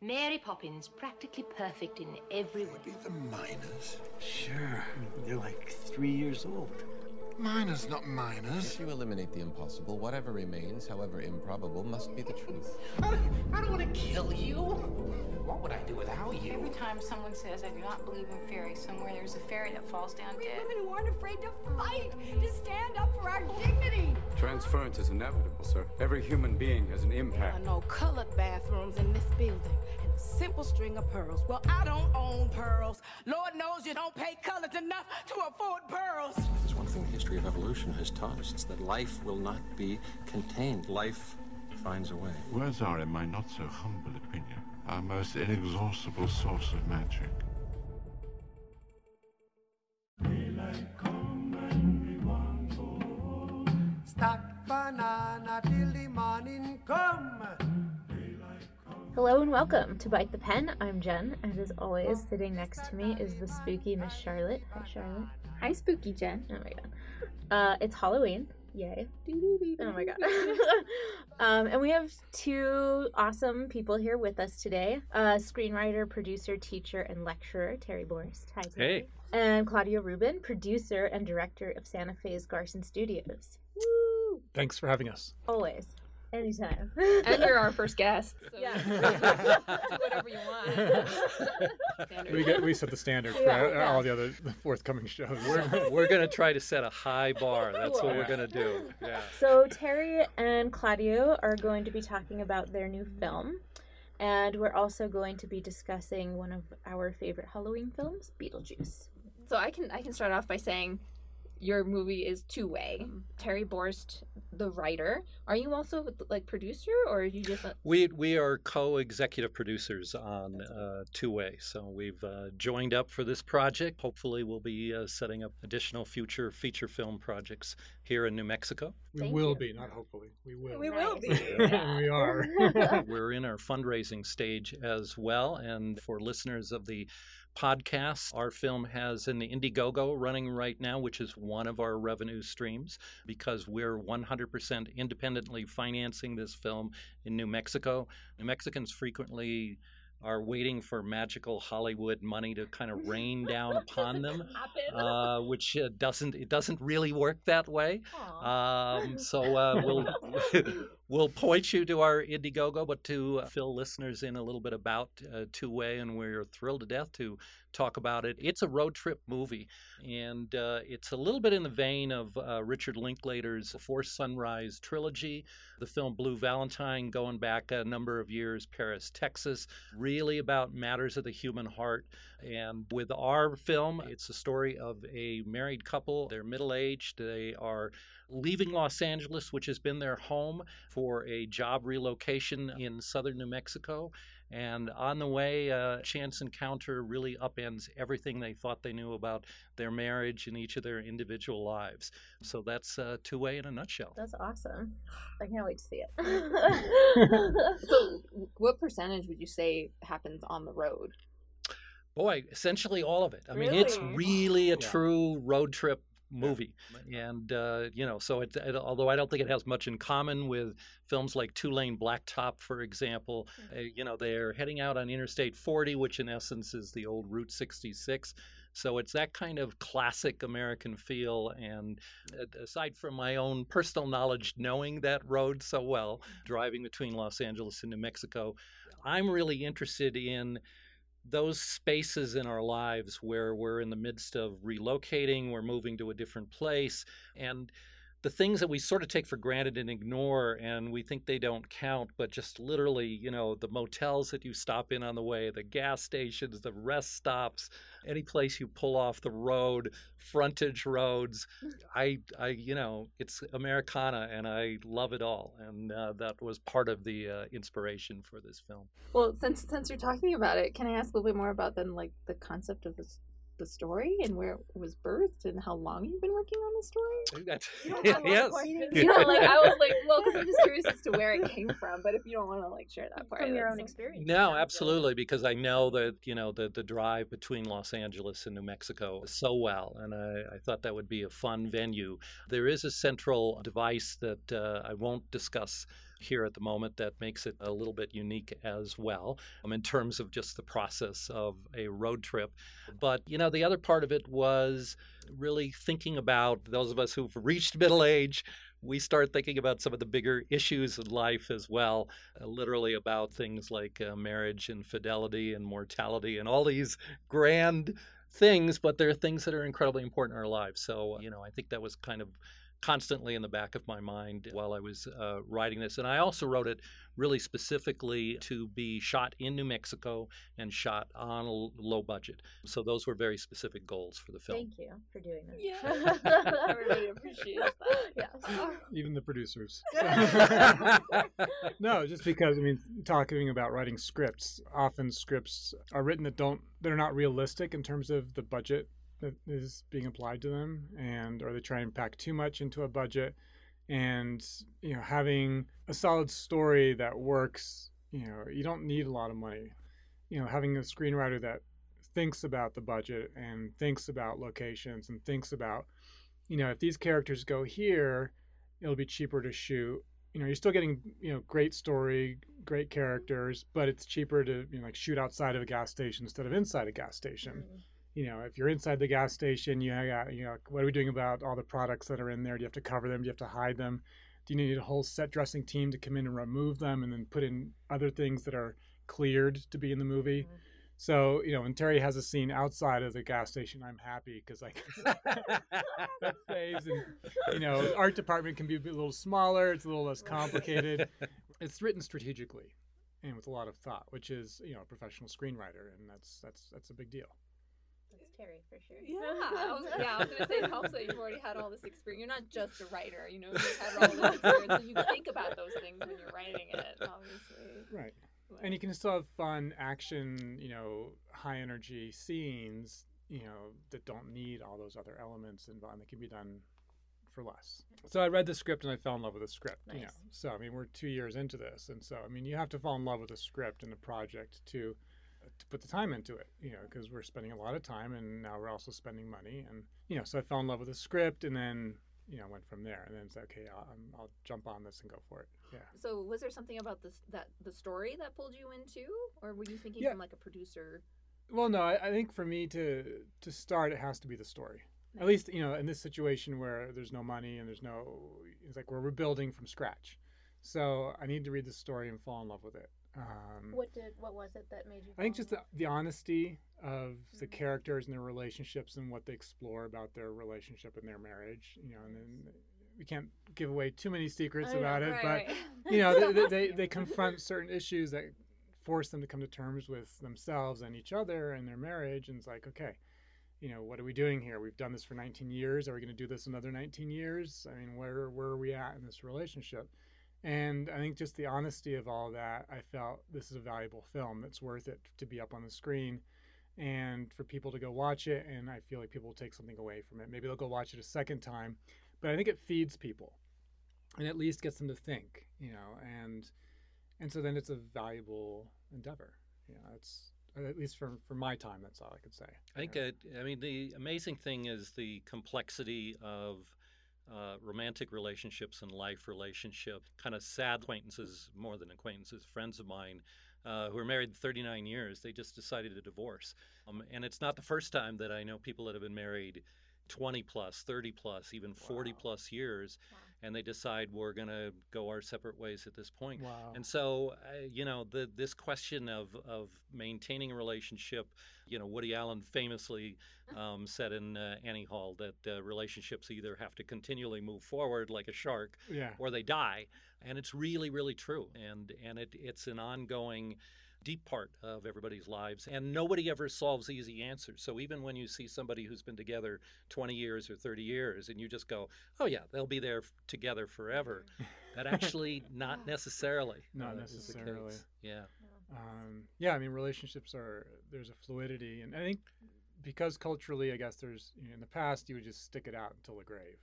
Mary Poppins, practically perfect in every way. Be the miners. Sure. They're like three years old. Miners, not miners. If you eliminate the impossible, whatever remains, however improbable, must be the truth. I, I don't want to kill you. What would I do without you? Every time someone says, I do not believe in fairies, somewhere there's a fairy that falls down dead. Women who aren't afraid to fight, to stand up for our dignity. Transference is inevitable, sir. Every human being has an impact. I know colored bathrooms in this building and a simple string of pearls. Well, I don't own pearls. Lord knows you don't pay colors enough to afford pearls. There's one thing the history of evolution has taught us. It's that life will not be contained. Life finds a way. Words are, in my not so humble opinion, our most inexhaustible source of magic. Stack banana till the morning come. Hello and welcome to Bite the Pen. I'm Jen, and as always, sitting next to me is the spooky Miss Charlotte. Hi, Charlotte. Hi, spooky Jen. Oh my god. Uh, it's Halloween. Yay. Oh my god. um, and we have two awesome people here with us today uh, screenwriter, producer, teacher, and lecturer, Terry Borst. Hi, Terry. Hey. And Claudio Rubin, producer and director of Santa Fe's Garson Studios. Woo! Thanks for having us. Always. Anytime. and you're our first guest. So Yeah. do whatever you want. We get we set the standard for Yeah, all the other the forthcoming shows. We're, we're going to try to set a high bar. That's what we're going to do. Yeah. So Terry and Claudio are going to be talking about their new film. And we're also going to be discussing one of our favorite Halloween films, Beetlejuice. So I can I can start off by saying your movie is two way. Terry Borst, the writer. Are you also like producer or are you just a- We we are co-executive producers on uh, Two Way, so we've uh, joined up for this project. Hopefully, we'll be uh, setting up additional future feature film projects here in New Mexico. We Thank will you. be, not hopefully. We will. We will be. we are. We're in our fundraising stage as well, and for listeners of the podcast, our film has an Indiegogo running right now, which is one of our revenue streams because we're 100% independently financing this film in New Mexico. New Mexicans frequently are waiting for magical Hollywood money to kind of rain down upon them, uh, which uh, doesn't it doesn't really work that way. Um, so uh, we'll we'll point you to our Indiegogo, but to fill listeners in a little bit about uh, Two Way, and we're thrilled to death to talk about it. It's a road trip movie, and uh, it's a little bit in the vein of uh, Richard Linklater's Before Sunrise trilogy, the film Blue Valentine, going back a number of years, Paris, Texas, really about matters of the human heart. And with our film, it's a story of a married couple. They're middle aged. They are leaving Los Angeles, which has been their home, for a job relocation in southern New Mexico. And on the way, a chance encounter really upends everything they thought they knew about their marriage and each of their individual lives. So that's uh, Two Way in a nutshell. That's awesome. I can't wait to see it. So what percentage would you say happens on the road? Boy, essentially all of it. I mean, it's Really? really a Yeah. true road trip movie, and uh, you know, so it, it. Although I don't think it has much in common with films like Two Lane Blacktop, for example. Uh, you know, they're heading out on Interstate 40, which in essence is the old Route 66. So it's that kind of classic American feel. And uh, aside from my own personal knowledge, knowing that road so well, driving between Los Angeles and New Mexico, I'm really interested in those spaces in our lives where we're in the midst of relocating, we're moving to a different place, and the things that we sort of take for granted and ignore and we think they don't count, but just literally, you know, the motels that you stop in on the way, the gas stations, the rest stops, any place you pull off the road, frontage roads. I, I, you know, it's Americana and I love it all. And uh, that was part of the uh, inspiration for this film. Well, since since you're talking about it, can I ask a little bit more about then like the concept of this the story and where it was birthed and how long you've been working on the story? That's, You don't have a lot of yes. questions? You know, like I was like, well, because I'm just curious as to where it came from. But if you don't want to like share that part From your own experience. No, absolutely, because I know that you know the the drive between Los Angeles and New Mexico so well, and I, I thought that would be a fun venue. There is a central device that uh, I won't discuss here at the moment that makes it a little bit unique as well um, in terms of just the process of a road trip. But, you know, the other part of it was really thinking about those of us who've reached middle age. We start thinking about some of the bigger issues in life as well, uh, literally about things like uh, marriage and fidelity and mortality and all these grand things, but they're things that are incredibly important in our lives. So, you know, I think that was kind of constantly in the back of my mind while I was uh, writing this. And I also wrote it really specifically to be shot in New Mexico and shot on a low budget. So those were very specific goals for the film. Thank you for doing that. Yeah, I really appreciate that. Yes. Even the producers. no, just because I mean, talking about writing scripts, often scripts are written that don't they're not realistic in terms of the budget that is being applied to them, and or they try and pack too much into a budget, and you know, having a solid story that works, you know, you don't need a lot of money. You know, having a screenwriter that thinks about the budget and thinks about locations and thinks about, you know, if these characters go here, it'll be cheaper to shoot. You know, you're still getting you know great story, great characters, but it's cheaper to you know like shoot outside of a gas station instead of inside a gas station. Mm-hmm you know, if you're inside the gas station, you got, you know, what are we doing about all the products that are in there? Do you have to cover them? Do you have to hide them? Do you need a whole set dressing team to come in and remove them and then put in other things that are cleared to be in the movie? Mm-hmm. So, you know, when Terry has a scene outside of the gas station, I'm happy because like that saves and you know, art department can be a little smaller, it's a little less complicated. it's written strategically and with a lot of thought, which is, you know, a professional screenwriter and that's that's that's a big deal. Terry for sure. Yeah, I was, yeah, I was gonna say it helps that you've already had all this experience. You're not just a writer, you know, you've had all this experience, so you think about those things when you're writing it, obviously. Right. And you can still have fun action, you know, high energy scenes, you know, that don't need all those other elements involved. That can be done for less. So I read the script and I fell in love with the script. Nice. You know, so I mean, we're two years into this, and so I mean, you have to fall in love with the script and the project to to put the time into it, you know, because we're spending a lot of time and now we're also spending money. And, you know, so I fell in love with the script and then, you know, went from there and then said, okay, I'll, I'll jump on this and go for it. Yeah. So was there something about this, that the story that pulled you into, or were you thinking yeah. from like a producer? Well, no, I, I, think for me to, to start, it has to be the story. At least, you know, in this situation where there's no money and there's no, it's like we're rebuilding from scratch. So I need to read the story and fall in love with it. Um, what did what was it that made you? I think just the, the honesty of mm-hmm. the characters and their relationships and what they explore about their relationship and their marriage. You know, and then we can't give away too many secrets oh, about it, right, but right. you know, they, they, they confront certain issues that force them to come to terms with themselves and each other and their marriage. And it's like, okay, you know, what are we doing here? We've done this for 19 years. Are we going to do this another 19 years? I mean, where where are we at in this relationship? And I think just the honesty of all that, I felt this is a valuable film that's worth it to be up on the screen and for people to go watch it. And I feel like people will take something away from it. Maybe they'll go watch it a second time, but I think it feeds people and at least gets them to think, you know, and and so then it's a valuable endeavor. You know, it's at least for, for my time, that's all I could say. I think, it, I mean, the amazing thing is the complexity of uh, romantic relationships and life relationship, kind of sad acquaintances more than acquaintances, friends of mine uh, who are married 39 years, they just decided to divorce. Um, and it's not the first time that I know people that have been married 20 plus, 30 plus, even 40 wow. plus years. Wow and they decide we're going to go our separate ways at this point. Wow. And so, uh, you know, the, this question of, of maintaining a relationship, you know, Woody Allen famously um, said in uh, Annie Hall that uh, relationships either have to continually move forward like a shark yeah. or they die. And it's really, really true. And, and it, it's an ongoing deep part of everybody's lives. And nobody ever solves easy answers. So even when you see somebody who's been together 20 years or 30 years and you just go, oh, yeah, they'll be there together forever, that actually not necessarily. Not uh, necessarily. Yeah. Um, yeah, I mean, relationships are, there's a fluidity. And I think because culturally, I guess there's, you know, in the past, you would just stick it out until the grave.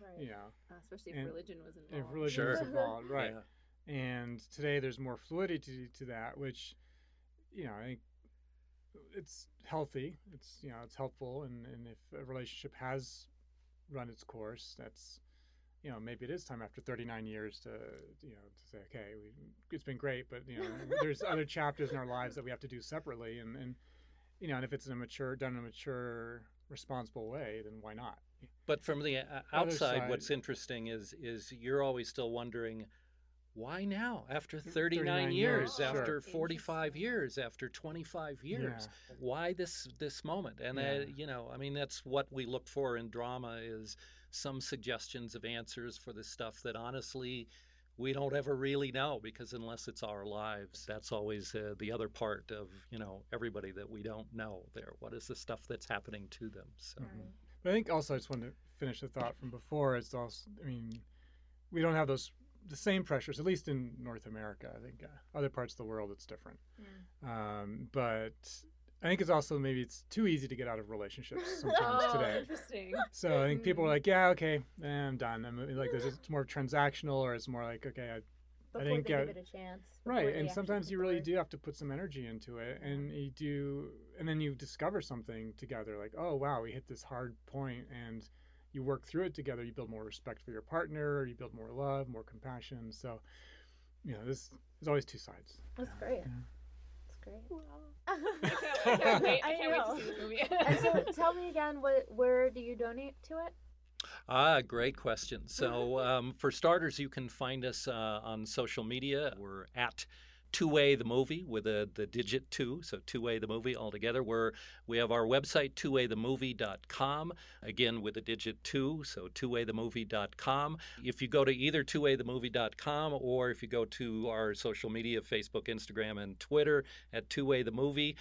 Right. You know, uh, especially if and religion was involved. If religion sure. was involved, right. Yeah. And today there's more fluidity to that, which, you know, I think it's healthy. It's you know it's helpful, and, and if a relationship has run its course, that's you know maybe it is time after 39 years to you know to say okay we, it's been great but you know there's other chapters in our lives that we have to do separately and and you know and if it's in a mature done in a mature responsible way then why not But from the uh, outside, side- what's interesting is is you're always still wondering, why now? After 39, 39 years, years, sure. after 45 years, after 25 years, why this this moment? And uh, Yeah. you know, I mean, that's what we look for in drama is some suggestions of answers for the stuff that honestly we don't ever really know because unless it's our lives that's always uh, the other part of you know everybody that we don't know there what is the stuff that's happening to them so But I think also I just wanted to finish the thought from before. It's also, I mean, we don't have those the same pressures, at least in North America. I think uh, other parts of the world it's different. Um, but I think it's also maybe it's too easy to get out of relationships sometimes oh, today. interesting. So I think people are like, yeah, okay, eh, I'm done. I'm like, there's it's more transactional, or it's more like, okay, I, Before I didn't they get give it a chance. right. And sometimes you really forward. do have to put some energy into it, and you do, and then you discover something together. Like, oh wow, we hit this hard point, and you work through it together. You build more respect for your partner. You build more love, more compassion. So, you know, this there's always two sides. That's great. That's great. I can't, I can't wait, I I can't wait to see the movie. and so tell me again, what where do you donate to it? Ah, great question. So, um, for starters, you can find us uh, on social media. We're at Two Way the Movie with a, the digit two, so Two Way the Movie altogether. We're, we have our website, twowaythemovie.com, again with the digit two, so twowaythemovie.com. If you go to either twowaythemovie.com or if you go to our social media, Facebook, Instagram, and Twitter at Two Way the Movie,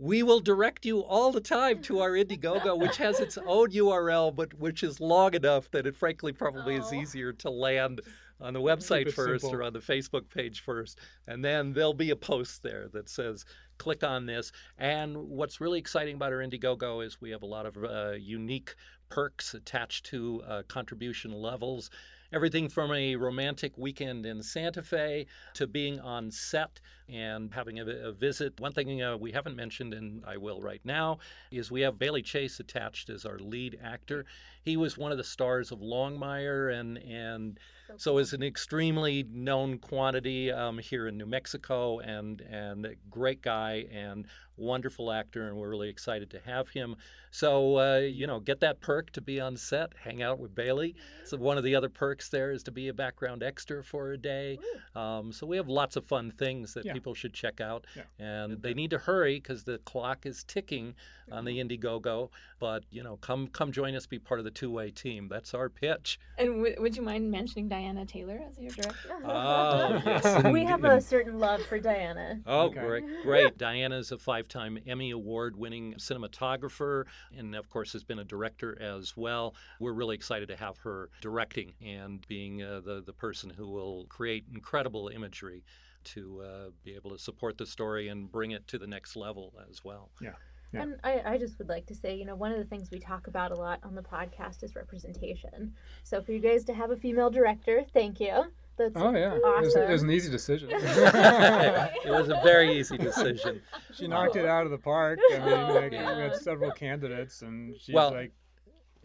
we will direct you all the time to our Indiegogo, which has its own URL, but which is long enough that it frankly probably is oh. easier to land on the website first simple. or on the Facebook page first. And then there'll be a post there that says, click on this. And what's really exciting about our Indiegogo is we have a lot of uh, unique perks attached to uh, contribution levels. Everything from a romantic weekend in Santa Fe to being on set and having a, a visit. One thing uh, we haven't mentioned, and I will right now, is we have Bailey Chase attached as our lead actor. He was one of the stars of Longmire and and so is an extremely known quantity um, here in New Mexico and and great guy and wonderful actor and we're really excited to have him. So uh, you know, get that perk to be on set, hang out with Bailey. So one of the other perks there is to be a background extra for a day. Um, so we have lots of fun things that Yeah. people should check out, Yeah. and they need to hurry because the clock is ticking on the Indiegogo. But you know, come come join us, be part of the two way team. That's our pitch. And w- would you mind mentioning Diana Taylor as your director? Oh, yes, we have a certain love for Diana. Oh, Okay. great, great. Diana's a five time Emmy Award winning cinematographer and, of course, has been a director as well. We're really excited to have her directing and being uh, the, the person who will create incredible imagery to uh, be able to support the story and bring it to the next level as well. Yeah. Yeah. And I, I just would like to say, you know, one of the things we talk about a lot on the podcast is representation. So for you guys to have a female director, thank you. That's Oh yeah, it, was, it was an easy decision. it was a very easy decision. She knocked it out of the park. I mean, oh, like, we had several candidates, and she's Well, like,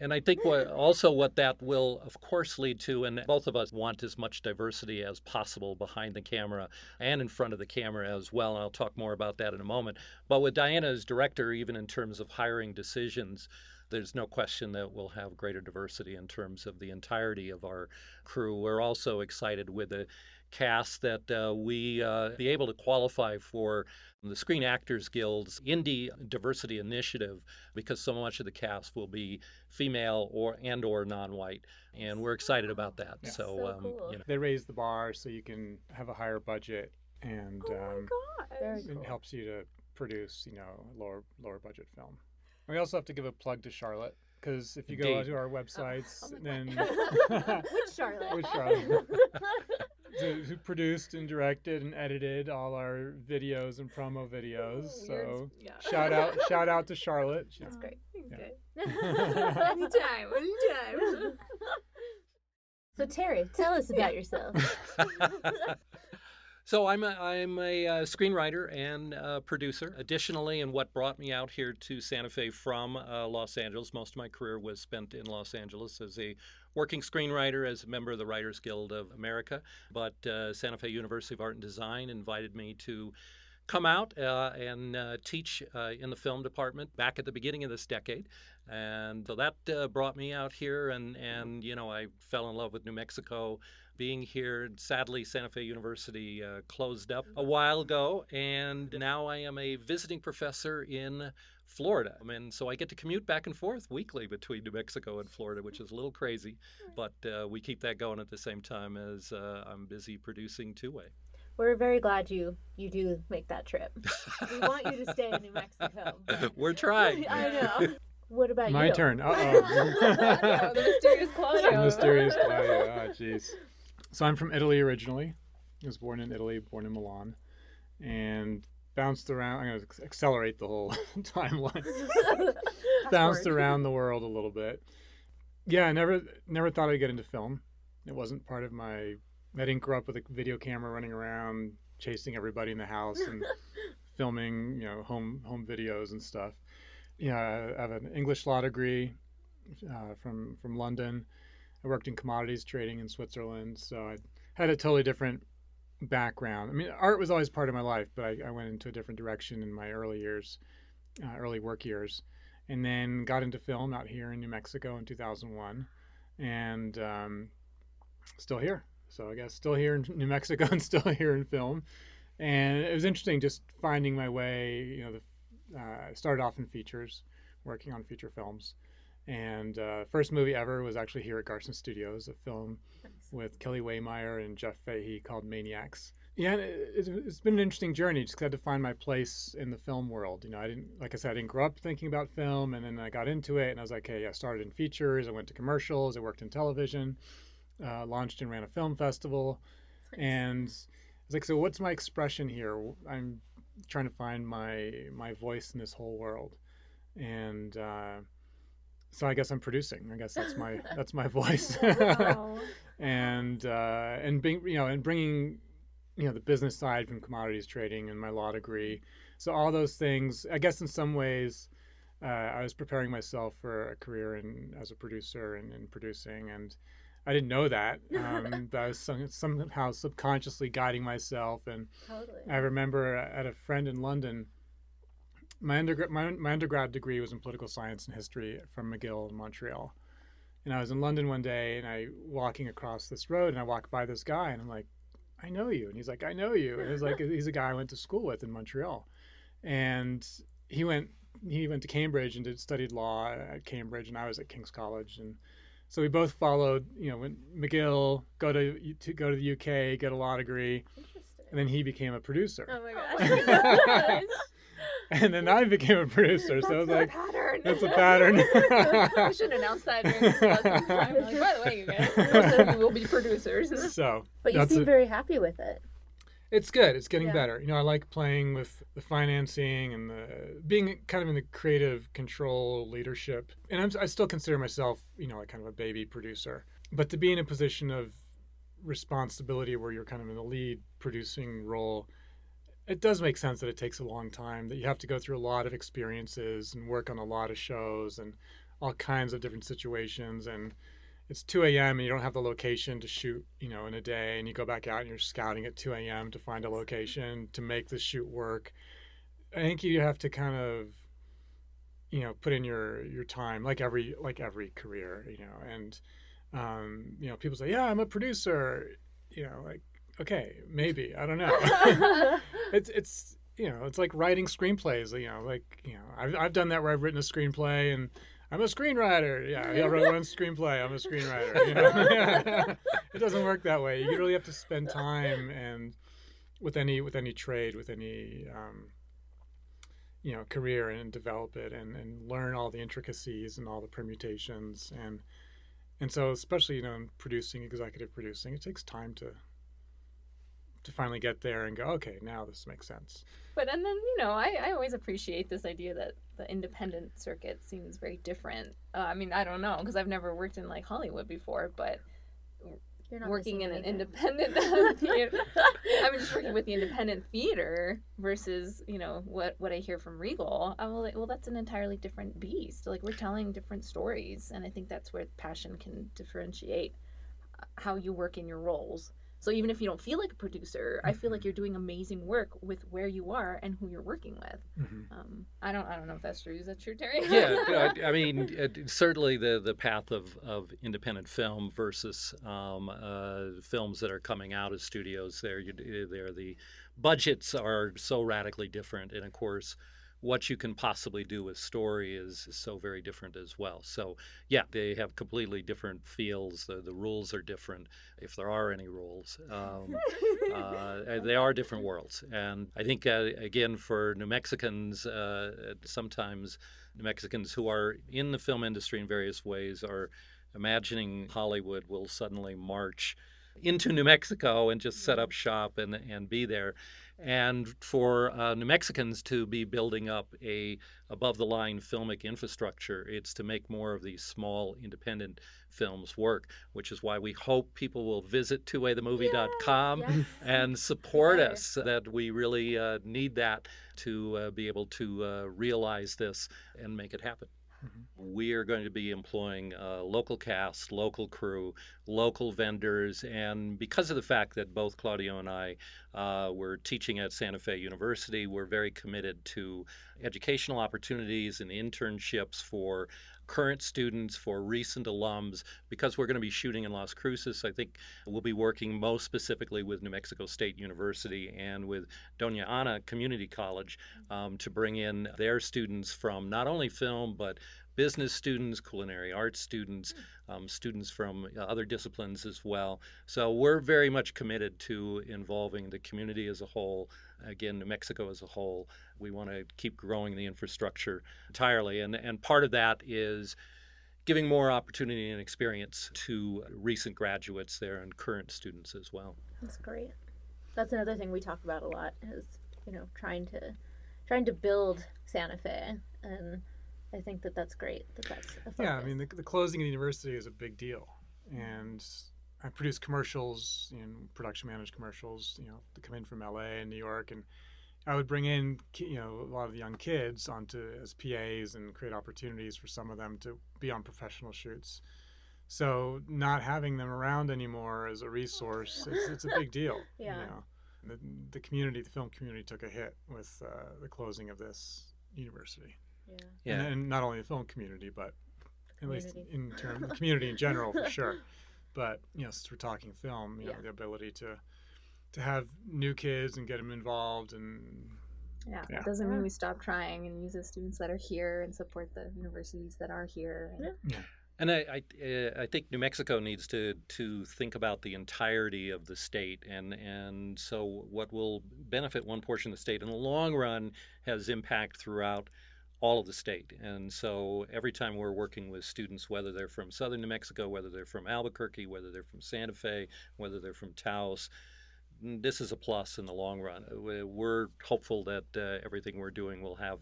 And I think what also what that will of course lead to, and both of us want as much diversity as possible behind the camera and in front of the camera as well. And I'll talk more about that in a moment. But with Diana as director, even in terms of hiring decisions, there's no question that we'll have greater diversity in terms of the entirety of our crew. We're also excited with the cast that uh, we uh, be able to qualify for the Screen Actors Guild's Indie Diversity Initiative because so much of the cast will be female or and or non-white, and we're excited about that. Yeah. So, So um, cool. you know, they raise the bar so you can have a higher budget, and um, Very it cool. helps you to produce, you know, lower lower budget film. We also have to give a plug to Charlotte because if you go Indeed. to our websites, Oh, oh then Which Charlotte? Which Charlotte? who who produced and directed and edited all our videos and promo videos. So yeah. shout out shout out to Charlotte. She- That's great. Okay. anytime, anytime. So Terry, tell us about yourself. So I'm a, I'm a uh, screenwriter and producer. Additionally, and what brought me out here to Santa Fe from uh, Los Angeles, most of my career was spent in Los Angeles as a working screenwriter, as a member of the Writers Guild of America. But uh, Santa Fe University of Art and Design invited me to come out uh, and uh, teach uh, in the film department back at the beginning of this decade. And so that uh, brought me out here, and, and, you know, I fell in love with New Mexico being here. Sadly, Santa Fe University uh, closed up a while ago, and now I am a visiting professor in Florida. And so I get to commute back and forth weekly between New Mexico and Florida, which is a little crazy, but uh, we keep that going at the same time as uh, I'm busy producing Two Way. We're very glad you you do make that trip. we want you to stay in New Mexico. We're trying. I know. What about My you? My turn. Uh oh. the mysterious Claudio. mysterious Claudio. Oh, jeez. So I'm from Italy originally. I was born in Italy, born in Milan, and bounced around. I'm going to accelerate the whole timeline. bounced forward. around the world a little bit. Yeah, I never never thought I'd get into film. It wasn't part of my. I didn't grow up with a video camera running around chasing everybody in the house and filming, you know, home home videos and stuff. Yeah, I have an English law degree uh, from from London. I worked in commodities trading in Switzerland, so I had a totally different background. I mean, art was always part of my life, but I, I went into a different direction in my early years, uh, early work years, and then got into film out here in New Mexico in 2001, and um, still here. So I guess still here in New Mexico and still here in film. And it was interesting just finding my way. You know, the, uh, I started off in features, working on feature films. And uh, first movie ever was actually here at Garson Studios, a film with Kelly Waymire and Jeff Fahey called Maniacs. Yeah, and it, it's been an interesting journey. Just because I had to find my place in the film world. You know, I didn't, like I said, I didn't grow up thinking about film, and then I got into it, and I was like, hey, I started in features, I went to commercials, I worked in television, uh, launched and ran a film festival, and I was like, so what's my expression here? I'm trying to find my my voice in this whole world, and. Uh, so I guess I'm producing. I guess that's my that's my voice, and uh, and being you know and bringing you know the business side from commodities trading and my law degree. So all those things, I guess in some ways, uh, I was preparing myself for a career in as a producer and in producing, and I didn't know that. Um, but I was some, somehow subconsciously guiding myself, and Totally. I remember at a friend in London my undergrad my, my undergrad degree was in political science and history from McGill in Montreal. And I was in London one day and I walking across this road and I walked by this guy and I'm like, I know you. And he's like, I know you. And he's like he's a guy I went to school with in Montreal. And he went he went to Cambridge and did studied law at Cambridge and I was at King's College and so we both followed, you know, went McGill, go to, to go to the UK, get a law degree. And then he became a producer. Oh my oh, gosh. and then I became a producer. so That's it's like pattern. that's a pattern. we should announce that during this time. Like, by the way, you guys, most of you will be producers. so But you seem a- very happy with it. It's good. It's getting Yeah. better. You know, I like playing with the financing and the being kind of in the creative control leadership. And I'm, I still consider myself, you know, like kind of a baby producer. But to be in a position of responsibility where you're kind of in the lead producing role, it does make sense that it takes a long time, that you have to go through a lot of experiences and work on a lot of shows and all kinds of different situations. And it's 2 a.m. and you don't have the location to shoot, you know, in a day, and you go back out and you're scouting at 2 a.m. to find a location to make the shoot work. I think you have to kind of, you know, put in your your time, like every like every career, you know, and um, you know, people say, yeah, I'm a producer, you know, like okay, maybe I don't know. it's it's you know, it's like writing screenplays, you know, like you know, I've I've done that where I've written a screenplay and I'm a screenwriter. Yeah, I wrote one screenplay. I'm a screenwriter. You know? it doesn't work that way. You really have to spend time and with any with any trade, with any um, you know career, and develop it and, and learn all the intricacies and all the permutations and and so especially you know in producing, executive producing, it takes time to to finally get there and go, okay, now this makes sense. But and then you know, I, I always appreciate this idea that the independent circuit seems very different. Uh, I mean, I don't know because I've never worked in like Hollywood before, but You're not working in an anything. independent theater. I'm just working with the independent theater versus you know what what I hear from Regal. I'm like, well, that's an entirely different beast. Like we're telling different stories, and I think that's where passion can differentiate uh, how you work in your roles. So even if you don't feel like a producer, I feel like you're doing amazing work with where you are and who you're working with. Um, I don't I don't know if that's true. Is that true, Terry? yeah, I, I mean, it, certainly the, the path of, of independent film versus um, uh, films that are coming out of studios. There, you, there the budgets are so radically different, and of course, what you can possibly do with story is so very different as well. So, yeah, they have completely different feels. The, the rules are different, if there are any rules. Um, uh, they are different worlds. And I think, uh, again, for New Mexicans, uh, sometimes New Mexicans who are in the film industry in various ways are imagining Hollywood will suddenly march into New Mexico and just set up shop and, and be there and for uh, New Mexicans to be building up a above the line filmic infrastructure. It's to make more of these small independent films work, which is why we hope people will visit twowaythemovie.com Yes, yes. and support Sure. us. That we really uh, need that to uh, be able to uh, realize this and make it happen. We are going to be employing uh, local cast, local crew, local vendors, and because of the fact that both Claudio and I uh, were teaching at Santa Fe University, we're very committed to educational opportunities and internships for current students, for recent alums, because we're going to be shooting in Las Cruces. I think we'll be working most specifically with New Mexico State University and with Doña Ana Community College um, to bring in their students from not only film, but business students, culinary arts students, um, students from uh, other disciplines as well. So we're very much committed to involving the community as a whole, again, New Mexico as a whole. We want to keep growing the infrastructure entirely. And, and part of that is giving more opportunity and experience to recent graduates there and current students as well. That's great. That's another thing we talk about a lot is you know trying to trying to build Santa Fe, and I think that that's great. That that's a. Yeah, I mean, the, the closing of the university is a big deal. And I produce commercials, you know, production managed commercials, you know, to come in from LA and New York. And I would bring in, you know, a lot of the young kids onto as PAs and create opportunities for some of them to be on professional shoots. So not having them around anymore as a resource, it's, it's a big deal. Yeah. You know? the, the community, the film community took a hit with uh, the closing of this university. Yeah. Yeah. And, and not only the film community, but at least in terms the community in general for sure. But you know, since we're talking film, you know, the ability to to have new kids and get them involved and Yeah, Yeah. it doesn't mean we stop trying and use the students that are here and support the universities that are here. And And I, I, uh, I think New Mexico needs to, to think about the entirety of the state, and, and so what will benefit one portion of the state in the long run has impact throughout all of the state. And so every time we're working with students, whether they're from southern New Mexico, whether they're from Albuquerque, whether they're from Santa Fe, whether they're from Taos, mm, this is a plus in the long run. Uh, we- We're hopeful that uh, everything we're doing will have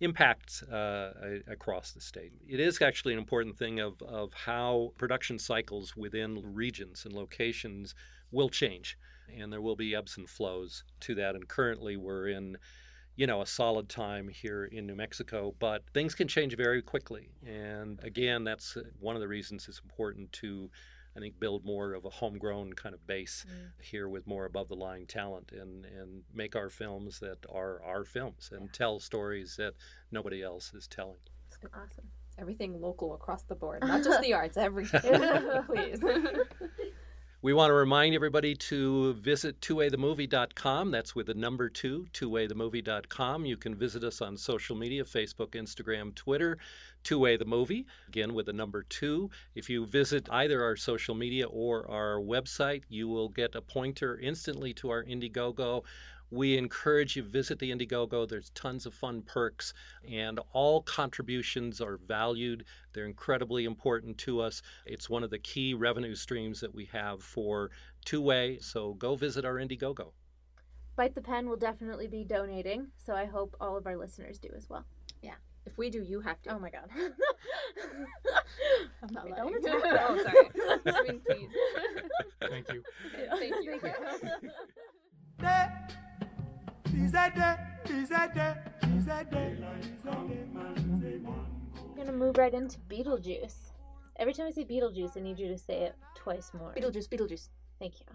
impact uh, across the state. It is actually an important thing of, of how production cycles within regions and locations will change, and there will be ebbs and flows to that. And currently, we're in you know, a solid time here in New Mexico, but things can change very quickly. And again, that's uh, one of the reasons it's important to, I think, build more of a homegrown kind of base here with more above the line talent and, and make our films that are our films and tell stories that nobody else is telling. Awesome. everything local across the board, not just the arts, everything. Please. We want to remind everybody to visit twowaythemovie.com. That's with the number two, twowaythemovie.com. You can visit us on social media Facebook, Instagram, Twitter, Two Way the Movie, again with the number two. If you visit either our social media or our website, you will get a pointer instantly to our Indiegogo. We encourage you visit the Indiegogo. There's tons of fun perks, and all contributions are valued. They're incredibly important to us. It's one of the key revenue streams that we have for Two Way. So go visit our Indiegogo. Bite the Pen will definitely be donating, so I hope all of our listeners do as well. Yeah. If we do, you have to. Oh my god. I'm not Okay, lying. don't attack oh, sorry. I mean, please. Thank you. Thank you. I'm gonna move right into Beetlejuice. Every time I say Beetlejuice, I need you to say it twice more. Beetlejuice, Beetlejuice. Thank you.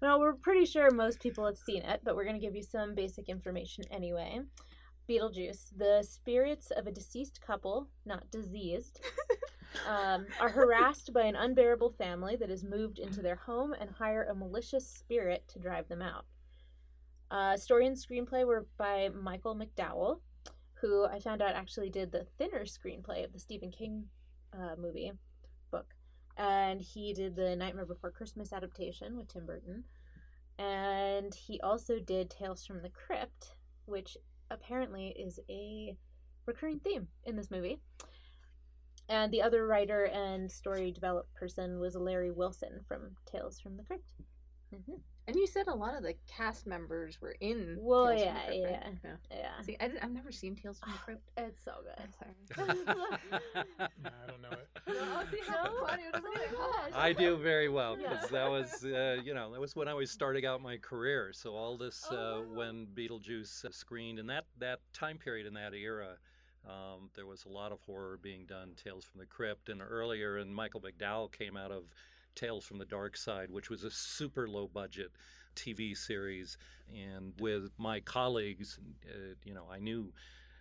Well, we're pretty sure most people have seen it, but we're going to give you some basic information anyway. Beetlejuice, the spirits of a deceased couple, not diseased, um, are harassed by an unbearable family that has moved into their home and hire a malicious spirit to drive them out. Uh, story and screenplay were by Michael McDowell, who I found out actually did the thinner screenplay of the Stephen King uh, movie book. And he did the Nightmare Before Christmas adaptation with Tim Burton. And he also did Tales from the Crypt, which apparently is a recurring theme in this movie. And the other writer and story develop person was Larry Wilson from Tales from the Crypt. Mm-hmm. And you said a lot of the cast members were in. Well, Tales from yeah, the Crypt, yeah, right? yeah. See, I, I've never seen Tales from the Crypt. It's so good. I'm sorry. I don't know it. No, see how Claudio doesn't Oh my gosh. I do very well Yeah. because that was, uh, you know, that was when I was starting out my career. So all this, Oh, uh, when Beetlejuice uh, screened and that that time period in that era, um, there was a lot of horror being done. Tales from the Crypt, and earlier, and Michael McDowell came out of Tales from the Dark Side, which was a super low budget TV series. And with my colleagues, uh, you know, I knew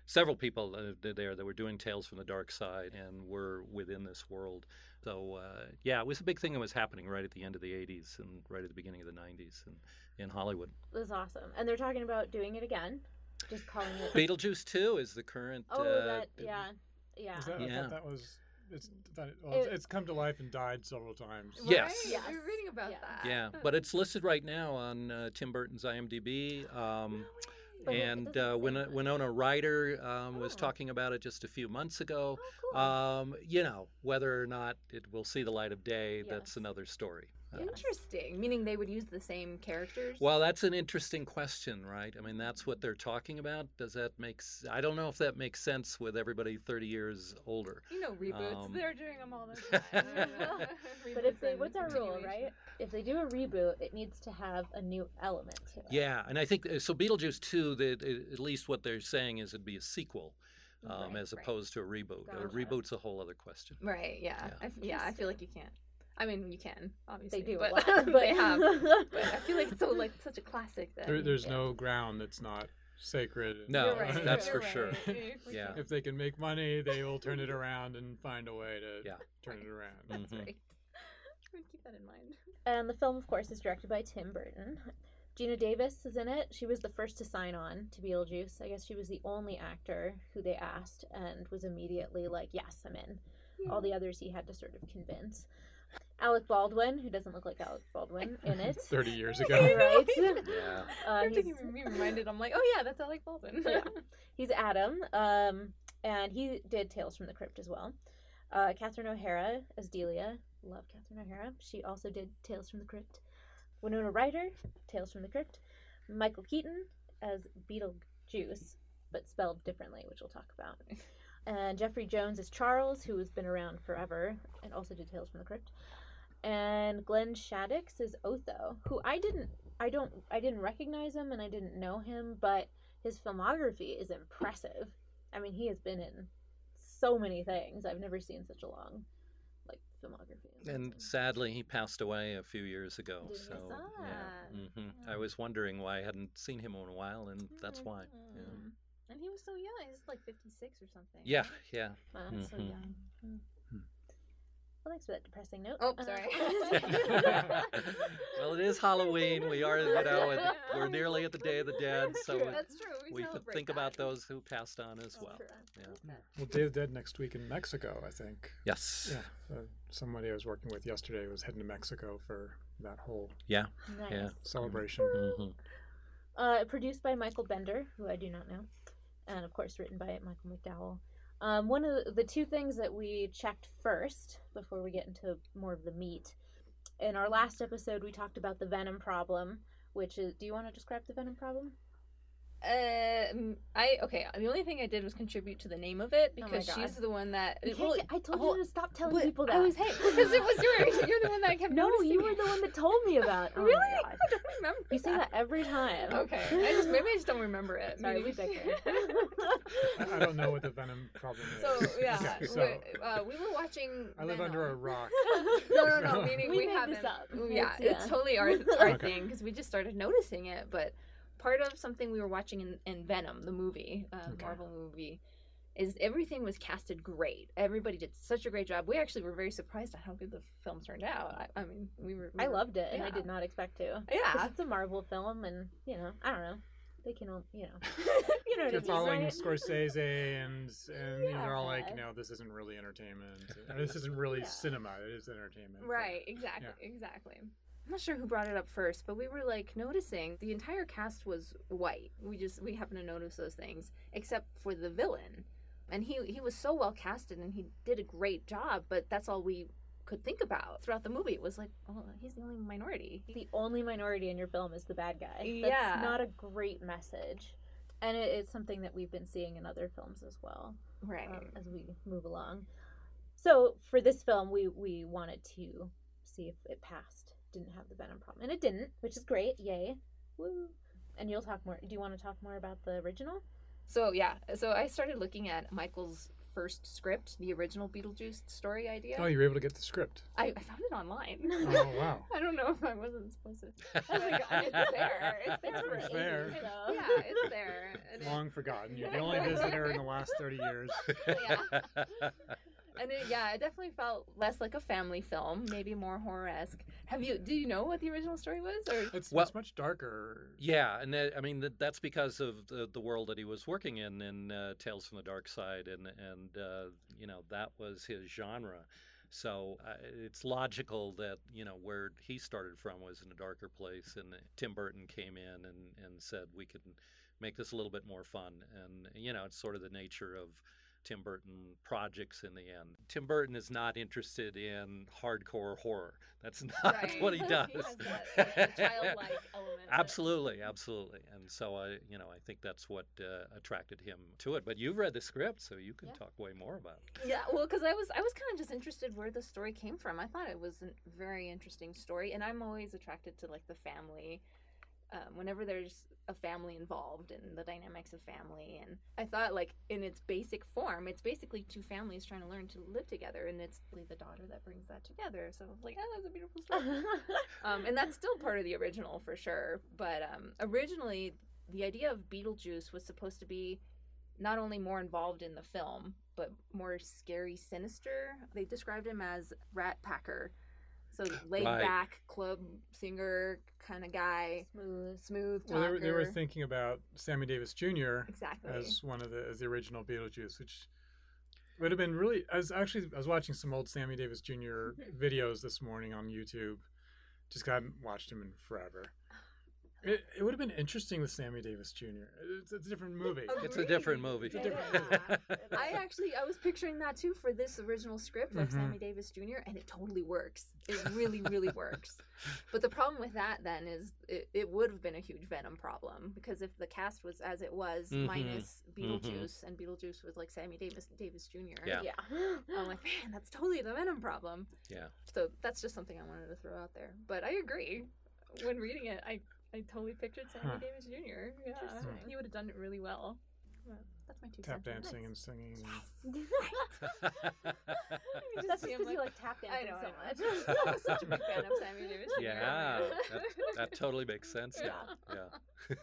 several people uh, there that were doing Tales from the Dark Side and were within this world. So uh, yeah, it was a big thing that was happening right at the end of the '80s and right at the beginning of the '90s and in Hollywood. It was awesome. And they're talking about doing it again. Just calling it. Beetlejuice 2 is the current. Oh, uh, that, yeah. Yeah. Is that, I Yeah. thought that was. It's, that, well, It- it's come to life and died several times. Yes. Right? We were reading about Yeah. that. Yeah, but it's listed right now on uh, Tim Burton's IMDb. Um, But and doesn't uh, say Win- Winona Ryder um, was Oh. talking about it just a few months ago. Oh, cool. Um, you know, whether or not it will see the light of day, that's another story. Interesting. Meaning they would use the same characters. well, that's an interesting question, right? I mean, that's what they're talking about. Does that make? s- I don't know if that makes sense with everybody 30 years older. you know reboots. Um, They're doing them all the time. But if they, what's our rule, right? If they do a reboot, it needs to have a new element to it. Yeah, and I think uh, so. Beetlejuice 2, that at least what they're saying is it'd be a sequel, um, Right, as right. opposed to a reboot. A reboot's a whole other question. Right. Yeah. Yeah. I, f- yeah. I feel like you can't. I mean, you can obviously. do a but, lot, they have. But I feel like it's so like such a classic that There, there's yeah. no ground that's not sacred. No, right, that's you're for sure. Yeah. If they can make money, they will turn it around and find a way to Yeah. turn it around. That's Mhm. right. I'm gonna keep that in mind. And the film, of course, is directed by Tim Burton. Geena Davis is in it. She was the first to sign on to Beetlejuice. I guess she was the only actor who they asked and was immediately like, yes, I'm in. All the others he had to sort of convince. Alec Baldwin, who doesn't look like Alec Baldwin, in it. 30 years ago. right? Yeah. Uh, I'm he's, me reminded. I'm like, oh yeah, that's Alec Baldwin. yeah. he's Adam, um, and he did Tales from the Crypt as well. Uh, Catherine O'Hara as Delia. Love Catherine O'Hara. She also did Tales from the Crypt. Winona Ryder, Tales from the Crypt. Michael Keaton as Beetlejuice, but spelled differently, which we'll talk about. And Jeffrey Jones as Charles, who has been around forever and also did Tales from the Crypt. And Glenn Shadix is Otho, who I didn't, I don't, I didn't recognize him and I didn't know him, but his filmography is impressive. I mean, he has been in so many things. I've never seen such a long, like, filmography. And sadly, he passed away a few years ago. Did so yeah. hmm I was wondering why I hadn't seen him in a while, and that's why. Yeah. Mm. And he was so young. He was like 56 or something. Yeah, yeah. Wow, so Mhm. young. Well, thanks for that depressing note. Oh, Uh, sorry. well, it is Halloween. We are, you know, and we're nearly at the Day of the Dead, so That's true. We, we could think that. about those who passed on as well. true. Yeah. Well, Day of the Dead next week in Mexico, I think. Yes. Yeah. So somebody I was working with yesterday was heading to Mexico for that whole Yeah. Nice. Yeah. celebration. hmm Uh, produced by Michael Bender, who I do not know, and of course written by Michael McDowell. Um, one of the, the two things that we checked first before we get into more of the meat. In our last episode, we talked about the venom problem, which is. Do you want to describe the venom problem? Um, I okay. The only thing I did was contribute to the name of it Oh because God. she's the one that. Well, I told well, you to stop telling but people that. I was hey because it was your you're the one that kept No, noticing you were the one that told me about. Oh really? I don't remember. You say that every time. Okay, I just maybe I just don't remember it. Sorry, Maybe- we bicker. I I don't know what the venom problem is. So yeah, Okay, so we, uh, we were watching. I live Venom. under a rock. No, no, no. So- Meaning We we, made haven't. this up. Yeah, It's- it's totally our our Okay. thing because we just started noticing it. But part of something we were watching in, in Venom, the movie, uh, Okay. Marvel movie, is everything was casted great. Everybody did such a great job. We actually were very surprised at how good the film turned out. I, I mean, we were. we I were- loved it, and I did not expect to. Yeah. it's a Marvel film, and you know, I don't know. They can, all- you know, you know what I You're following right? Scorsese, and and you know, they're all like, no, this isn't really entertainment. Or this isn't really cinema. It is entertainment. Right, exactly, exactly. I'm not sure who brought it up first, but we were like noticing the entire cast was white. We just we happened to notice those things, except for the villain, and he he was so well casted and he did a great job. But that's all we could think about throughout the movie. It was like, oh, he's the only minority. The only minority in your film is the bad guy. That's Yeah. not a great message, and it, it's something that we've been seeing in other films as well. Right. um, as we move along. So for this film, we we wanted to see if it passed. Didn't have the venom problem, and it didn't, which is great. Yay! Woo! And you'll talk more. Do you want to talk more about the original? So yeah, so I started looking at Michael's first script, the original Beetlejuice story idea. Oh, you were able to get the script. I, I found it online. Oh wow. I don't know if I wasn't supposed to. Oh my god, it's there. It's there. It's there. so- Yeah, it's there. And it- Long forgotten. You're the only visitor in the last thirty years. And it, yeah, it definitely felt less like a family film, maybe more horror esque. Have you? Do you know what the original story was? Or It's, Well- it's much darker. Yeah, and that, I mean that, that's because of the, the world that he was working in in uh, Tales from the Dark Side, and and uh, you know that was his genre. So uh, it's logical that you know where he started from was in a darker place, and Tim Burton came in and and said we can make this a little bit more fun, and you know it's sort of the nature of Tim Burton projects in the end. Tim Burton is not interested in hardcore horror. That's not Right. what he does. He has that, childlike element. Absolutely, absolutely. And so I, you know, I think that's what uh, attracted him to it. But you've read the script, so you can talk way more about it. Yeah, well, because I was I was kind of just interested where the story came from. I thought it was a very interesting story, and I'm always attracted to like the family. Um, whenever there's a family involved and the dynamics of family, and I thought like in its basic form, it's basically two families trying to learn to live together, and it's the daughter that brings that together. So I was like, oh, that's a beautiful story. um, and that's still part of the original for sure. But um, originally, the idea of Beetlejuice was supposed to be not only more involved in the film, but more scary, sinister. They described him as Rat Packer. So laid Right. back club singer kind of guy, smooth, smooth Talker. Well, they were, they were thinking about Sammy Davis Jr. Exactly. as one of the as the original Beetlejuice, which would have been really. I was actually I was watching some old Sammy Davis Jr. videos this morning on YouTube. Just hadn't watched him in forever. It, it would have been interesting with Sammy Davis Jr. It's, it's a different movie. It's a different movie. It's a different movie. I actually I was picturing that too for this original script of Mhm. Sammy Davis Jr. and it totally works. It really really works. But the problem with that then is it, it would have been a huge Venom problem because if the cast was as it was Mhm. minus Mhm. Beetlejuice and Beetlejuice was like Sammy Davis Davis Jr. Yeah. Yeah. I'm like man that's totally the Venom problem. Yeah. So that's just something I wanted to throw out there. But I agree. When reading it, I I totally pictured Sammy Huh. Davis Jr. Yeah, Interesting. he would have done it really well. But that's my two Tap cents. dancing and singing. That's just because you like tap dancing know, so I much. know. I'm such a big fan of Sammy Davis. Jr. Yeah, that, that totally makes sense now. Yeah.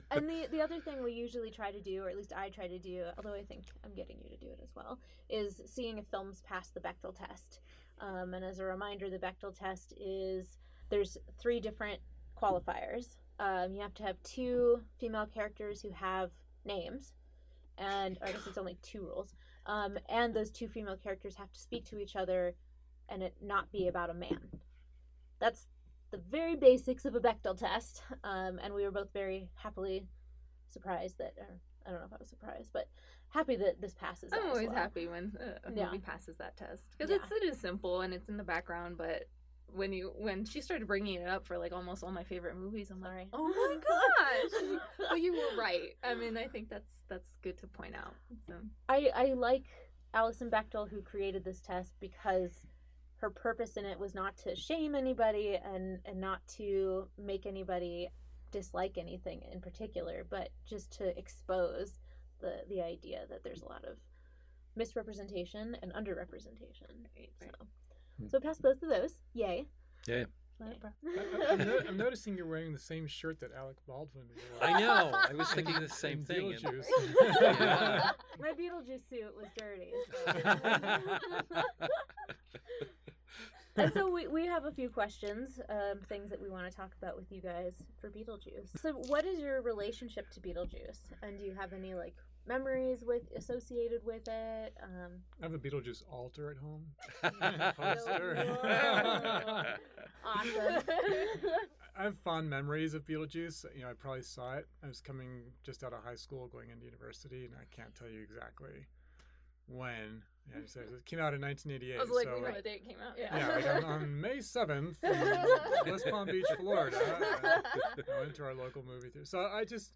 and the the other thing we usually try to do, or at least I try to do, although I think I'm getting you to do it as well, is seeing if films pass the Bechdel test. Um, and as a reminder, the Bechdel test is there's three different qualifiers. Um, you have to have two female characters who have names, and or I guess it's only two rules. Um, and those two female characters have to speak to each other, and it not be about a man. That's the very basics of a Bechdel test, um, and we were both very happily surprised that, or I don't know if I was surprised, but happy that this passes. I'm always well. happy when a Yeah. passes that test because Yeah. it's it is simple and it's in the background, but when you when she started bringing it up for like almost all my favorite movies, I'm like, oh my oh gosh! but you were right. I mean, I think that's that's good to point out. So. I I like Alison Bechdel who created this test because her purpose in it was not to shame anybody and and not to make anybody dislike anything in particular, but just to expose the the idea that there's a lot of misrepresentation and underrepresentation. Right, right. So, so pass both of those. Yay. Yeah. I, am no, noticing you're wearing the same shirt that Alec Baldwin wore. I know. I was thinking the same thing. Beetlejuice. yeah. My Beetlejuice suit was dirty. So. and so we, we have a few questions, um, things that we want to talk about with you guys for Beetlejuice. So, what is your relationship to Beetlejuice? And do you have any like memories with associated with it? Um, I have a Beetlejuice altar at home. awesome. I have fond memories of Beetlejuice. You know, I probably saw it. I was coming just out of high school, going into university, and I can't tell you exactly when. Yeah, so it came out in 1988. I was like, so, we know the date came out. Yeah, yeah like on, on, May 7th in West Palm Beach, Florida. I went to our local movie theater. So I just,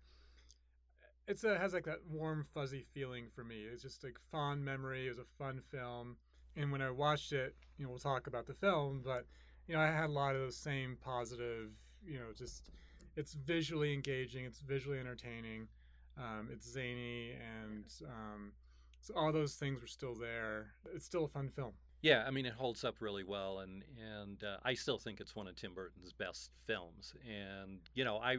it's a has like that warm fuzzy feeling for me. It's just like fond memory. It was a fun film, and when I watched it, you know, we'll talk about the film, but you know, I had a lot of those same positive, you know, just it's visually engaging, it's visually entertaining, um, it's zany, and um, so all those things were still there. It's still a fun film. Yeah, I mean it holds up really well, and and uh, I still think it's one of Tim Burton's best films. And you know, I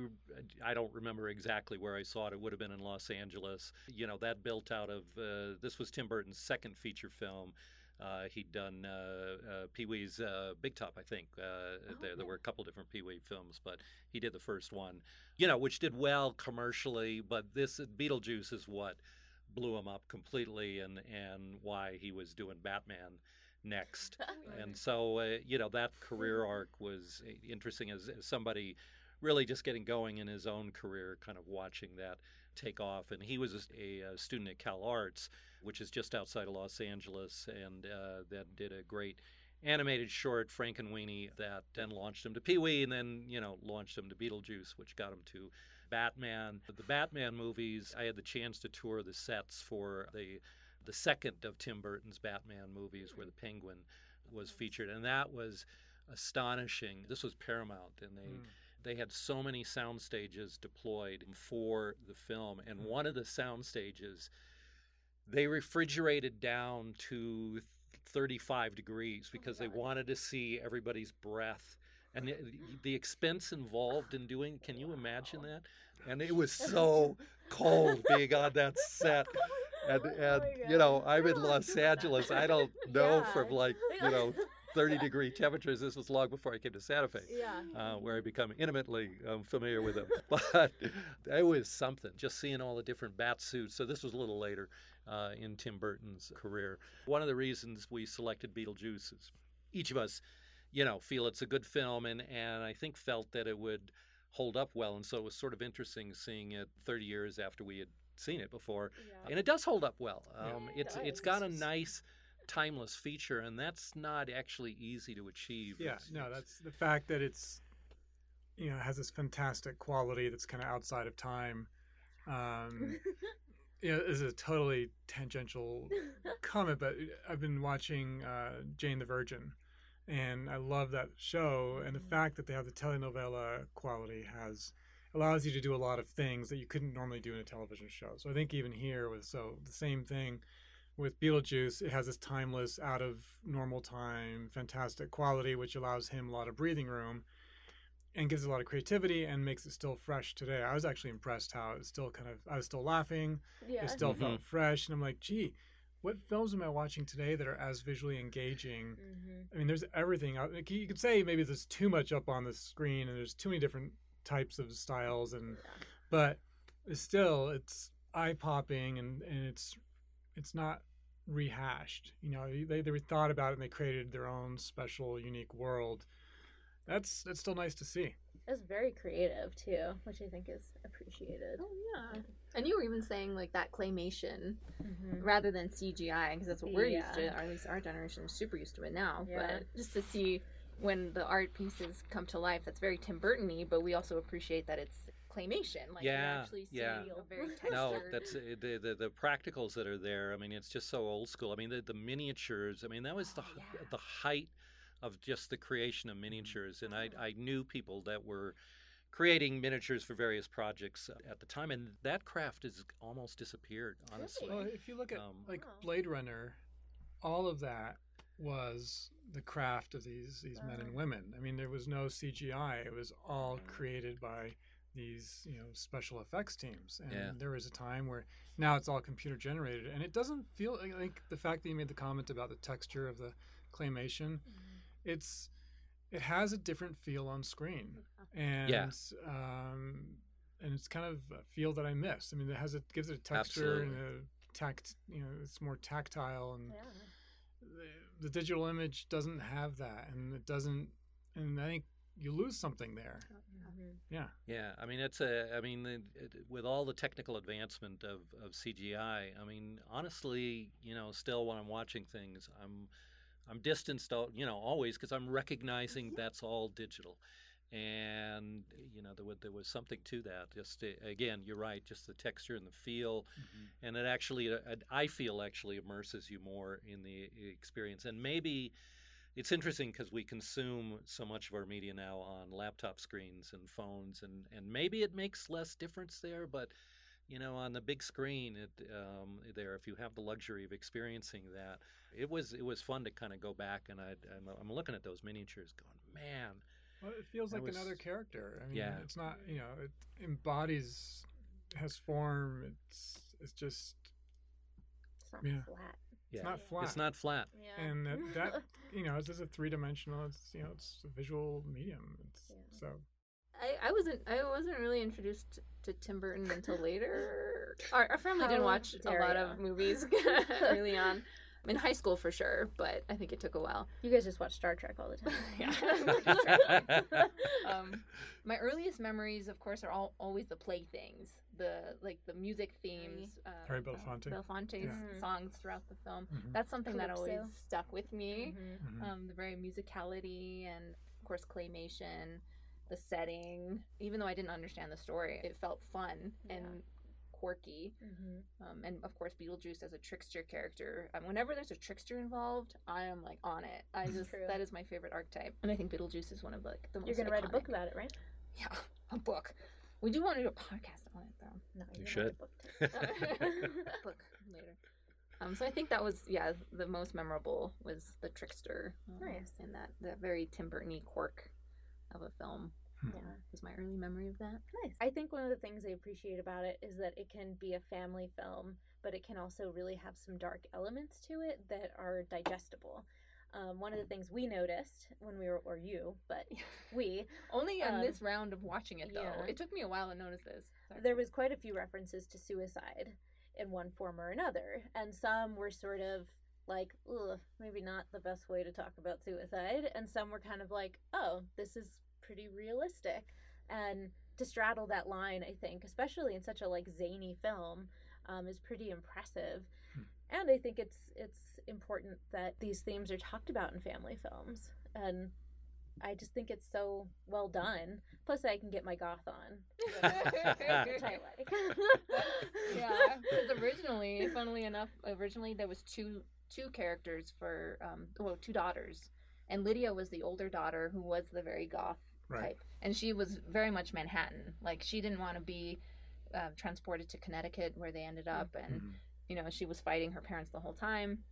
I don't remember exactly where I saw it. It would have been in Los Angeles. You know, that built out of uh, this was Tim Burton's second feature film. Uh, he'd done uh, uh, Pee Wee's uh, Big Top, I think. Oh, there, there were a couple different Pee Wee films, but he did the first one, you know, which did well commercially. But this Beetlejuice is what blew him up completely, and and why he was doing Batman next. and so, uh, you know, that career arc was interesting as, as, somebody really just getting going in his own career, kind of watching that take off. And he was a, a student at Cal Arts, which is just outside of Los Angeles, and uh, that did a great animated short, Frankenweenie, that then launched him to Pee Wee and then, you know, launched him to Beetlejuice, which got him to Batman. The Batman movies, I had the chance to tour the sets for the the second of Tim Burton's Batman movies where the Penguin was featured, and that was astonishing. This was Paramount, and they. Mm. They had so many sound stages deployed for the film, and mm. one of the sound stages, they refrigerated down to 35 degrees because oh they wanted to see everybody's breath and the, the, expense involved in doing can you imagine that and it was so cold being on that set and Oh and you know I'm in Los Angeles. I don't know yeah. from like you know 30 degree temperatures. This was long before I came to Santa Fe, yeah. uh, where I become intimately um, familiar with them. But it was something just seeing all the different bat suits. So this was a little later uh, in Tim Burton's career. One of the reasons we selected Beetlejuice is each of us, you know, feel it's a good film, and and I think felt that it would hold up well. And so it was sort of interesting seeing it 30 years after we had seen it before, yeah. and it does hold up well. Um, yeah, it's it it's got a nice timeless feature, and that's not actually easy to achieve. Yeah, it's, no, that's the fact that it's you know has this fantastic quality that's kind of outside of time. Um, yeah, is a totally tangential comment, but I've been watching uh, Jane the Virgin, and I love that show. And the fact that they have the telenovela quality has allows you to do a lot of things that you couldn't normally do in a television show. So I think even here with so the same thing with Beetlejuice, it has this timeless, out of normal time, fantastic quality, which allows him a lot of breathing room and gives a lot of creativity and makes it still fresh today. I was actually impressed how it's still kind of I was still laughing. Yeah. It still Mhm. felt fresh. And I'm like, gee, what films am I watching today that are as visually engaging? Mm-hmm. I mean, there's everything. you could say maybe there's too much up on the screen and there's too many different types of styles and but still it's eye popping and and it's it's not rehashed you know they they thought about it and they created their own special unique world that's that's still nice to see It's very creative too, which I think is appreciated. Oh yeah. And you were even saying like that claymation Mhm. rather than CGI because that's what we're used to, or at least our generation is super used to it now. Yeah. But just to see when the art pieces come to life, that's very Tim Burton-y, but we also appreciate that it's claymation. Like yeah, actually see yeah. a very textured. No, that's uh, the, the the practicals that are there. I mean, it's just so old school. I mean, the, the miniatures. I mean, that was the h- the height of just the creation of miniatures, and I I knew people that were creating miniatures for various projects at the time, and that craft has almost disappeared. Honestly, Well, if you look at Um, like Blade Runner, all of that was the craft of these these men and women. I mean, there was no CGI. It was all created by these you know special effects teams. And Yeah. there was a time where now it's all computer generated, and it doesn't feel like, like the fact that you made the comment about the texture of the claymation. It's it has a different feel on screen, and Yeah. um, and it's kind of a feel that I miss. I mean, it has it gives it a texture and a tact. You know, it's more tactile, and the, the digital image doesn't have that, and it doesn't. And I think you lose something there. Yeah. Yeah, I mean it's a. I mean, the, it, with all the technical advancement of, of CGI, I mean, honestly, you know, still when I'm watching things, I'm I'm distanced, al- you know, always because I'm recognizing that's all digital, and you know, there was there was something to that. Just uh, again, you're right, just the texture and the feel, and it actually, uh, I feel actually immerses you more in the experience, and maybe it's interesting because we consume so much of our media now on laptop screens and phones, and, and maybe it makes less difference there, but you know, on the big screen, it um, there if you have the luxury of experiencing that, it was it was fun to kind of go back and I I'm, I'm looking at those miniatures, going, man, Well, it feels That like was- another character. I mean, Yeah. it's not you know it embodies, has form. It's it's just It's not yeah. flat. yeah, It's not flat. It's not flat. Yeah. And that, that you know, it's just a three dimensional. It's you know, it's a visual medium. It's so. I, I wasn't I wasn't really introduced to Tim Burton until later. Our, our family didn't watch a lot ya. of movies early on. In high school for sure, but I think it took a while. You guys just watch Star Trek all the time. Yeah. um, my earliest memories, of course, are all always the playthings, the like the music themes. Uh, Harry Belafonte. Belafonte's Yeah. songs throughout the film. Mhm. That's something that always stuck with me. Mhm. Mhm. Um, the very musicality and of course claymation, the setting. Even though I didn't understand the story, it felt fun and quirky. Mm-hmm. Um, and of course, Beetlejuice as a trickster character. Um, whenever there's a trickster involved, I am like on it. I just True. that is my favorite archetype, and I think Beetlejuice is one of like the most. You're gonna write a book about it, right? Yeah, a book. We do want to do a podcast on it though. No, You should. a book book later. Um, so I think that was yeah the most memorable was the trickster. Um, Nice. And that that very Tim Burton quirk of a film. Yeah. Was my early memory of that. Nice. I think one of the things I appreciate about it is that it can be a family film, but it can also really have some dark elements to it that are digestible. Um, one of the things we noticed when we were, or you, but we, Only on Um, this round of watching it though. yeah. It took me a while to notice this. Sorry. there was quite a few references to suicide in one form or another, and some were sort of like, ugh, maybe not the best way to talk about suicide, and some were kind of like, oh, this is pretty realistic, and to straddle that line, I think, especially in such a like zany film, um, is pretty impressive. And I think it's it's important that these themes are talked about in family films, and I just think it's so well done. Plus, I can get my goth on, which I like. yeah, because originally, funnily enough, originally there was two two characters for um well two daughters, and Lydia was the older daughter who was the very goth Right. type, and she was very much Manhattan. Like she didn't want to be uh, transported to Connecticut where they ended up, and Mhm. you know she was fighting her parents the whole time.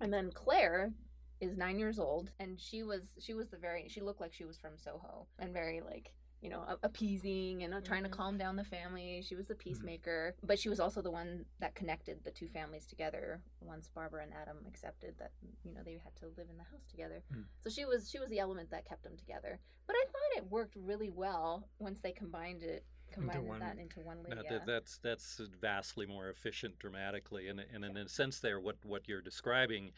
And then Claire is nine years old, and she was she was the very she looked like she was from Soho and very like you know appeasing and uh, trying to Mhm. calm down the family. She was the peacemaker, but she was also the one that connected the two families together. Once Barbara and Adam accepted that you know they had to live in the house together, Mm. so she was she was the element that kept them together. But I thought it worked really well once they combined it combined one- that into one No, Lydia. that, that's that's vastly more efficient dramatically, and, and in a sense, there what what you're describing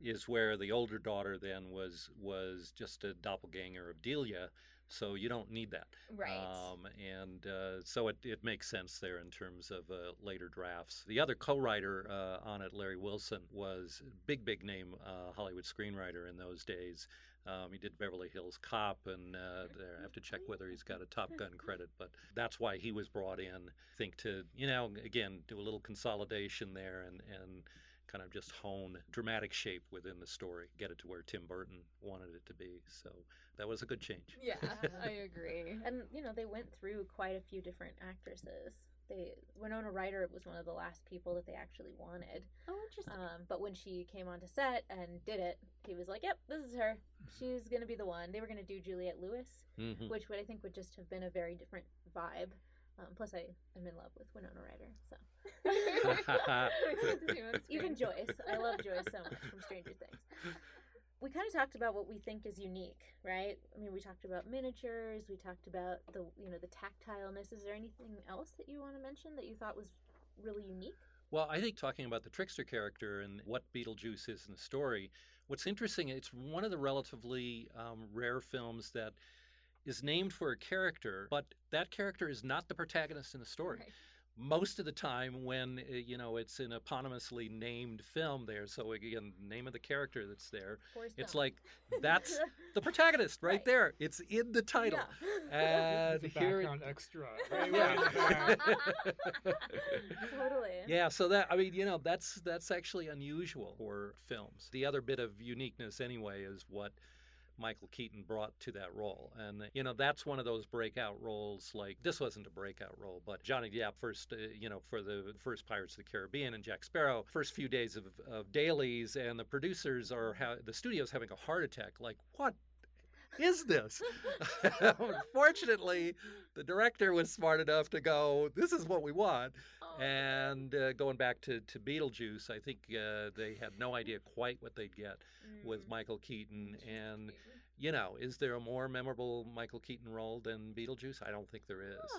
is where the older daughter then was was just a doppelganger of Delia, so you don't need that. Right. Um, and uh, so it, it makes sense there in terms of uh, later drafts. The other co-writer uh, on it, Larry Wilson, was big big name uh, Hollywood screenwriter in those days. Um, he did Beverly Hills Cop, and uh, I have to check whether he's got a Top Gun credit, but that's why he was brought in. I think to you know again do a little consolidation there and and kind of just hone dramatic shape within the story, get it to where Tim Burton wanted it to be. So that was a good change. Yeah, I agree. And you know, they went through quite a few different actresses. They Winona Ryder was one of the last people that they actually wanted. Oh, interesting. Um, but when she came onto set and did it, he was like, "Yep, this is her. She's gonna be the one." They were gonna do Juliette Lewis, Mhm. which would I think would just have been a very different vibe. Um, plus, I am in love with Winona Ryder, so even Joyce. I love Joyce so much from Stranger Things. We kind of talked about what we think is unique, right? I mean, we talked about miniatures. We talked about the you know the tactileness. Is there anything else that you want to mention that you thought was really unique? Well, I think talking about the trickster character and what Beetlejuice is in the story, what's interesting, it's one of the relatively um, rare films that is named for a character, but that character is not the protagonist in the story. Most of the time, when uh, you know it's an eponymously named film, there. So again, name of the character that's there. Forrest It's Gump. like that's the protagonist right, there. It's in the title. And the here it- background extra. Way, way Yeah. in the back. totally. Yeah, so that I mean, you know, that's that's actually unusual for films. The other bit of uniqueness anyway is what Michael Keaton brought to that role. And you know, that's one of those breakout roles like this wasn't a breakout role, but Johnny Depp first uh, you know, for the first Pirates of the Caribbean and Jack Sparrow, first few days of, of dailies and the producers are ha- the studio's having a heart attack like what is this? Fortunately, the director was smart enough to go, this is what we want. And uh, going back to, to Beetlejuice, I think uh, they had no idea quite what they'd get with Michael Keaton. And, you know, is there a more memorable Michael Keaton role than Beetlejuice? I don't think there is.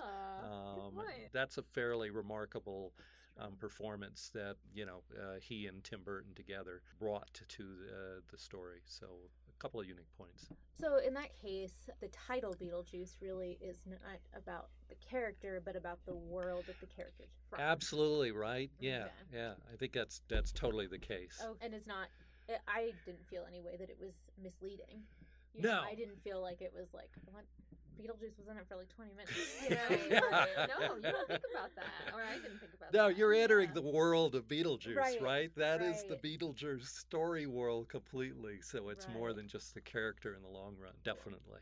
Um, that's a fairly remarkable um, performance that, you know, uh, he and Tim Burton together brought to uh, the story. So couple of unique points. So in that case, the title Beetlejuice really is not about the character, but about the world that the character's from. Absolutely right. Yeah, yeah. I think that's that's totally the case. Oh, and it's not. I didn't feel any way that it was misleading. You know, No. I didn't feel like it was like what Beetlejuice was in it for like twenty minutes. You know, Yeah. no, you don't think about that, or I didn't think about No, that. No, you're entering the world of Beetlejuice, Right, right? That is the right. Beetlejuice story world completely. So it's more than just the character in the long run, definitely.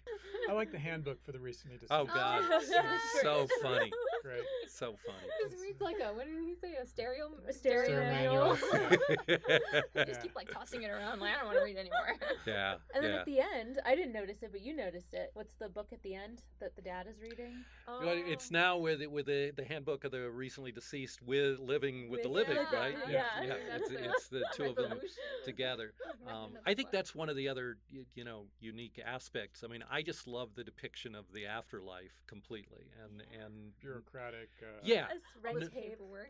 I like the handbook for the recently deceased. Oh God, so funny, Great. so funny. This reads like a what did he say? A stereo, A stereo manual. I just keep like tossing it around. Like I don't want to read anymore. Yeah, And then yeah. at the end, I didn't notice it, but you noticed it. What's the book at the end that the dad is reading? Well, it's now with with the, the handbook of the recently deceased with living with the living, yeah, right? yeah. yeah. It's, it's the two of them together. Um, I think that's one of the other you know unique aspects. I mean, I just love the depiction of the afterlife completely, and and Bureaucratic. Uh, yeah, red N-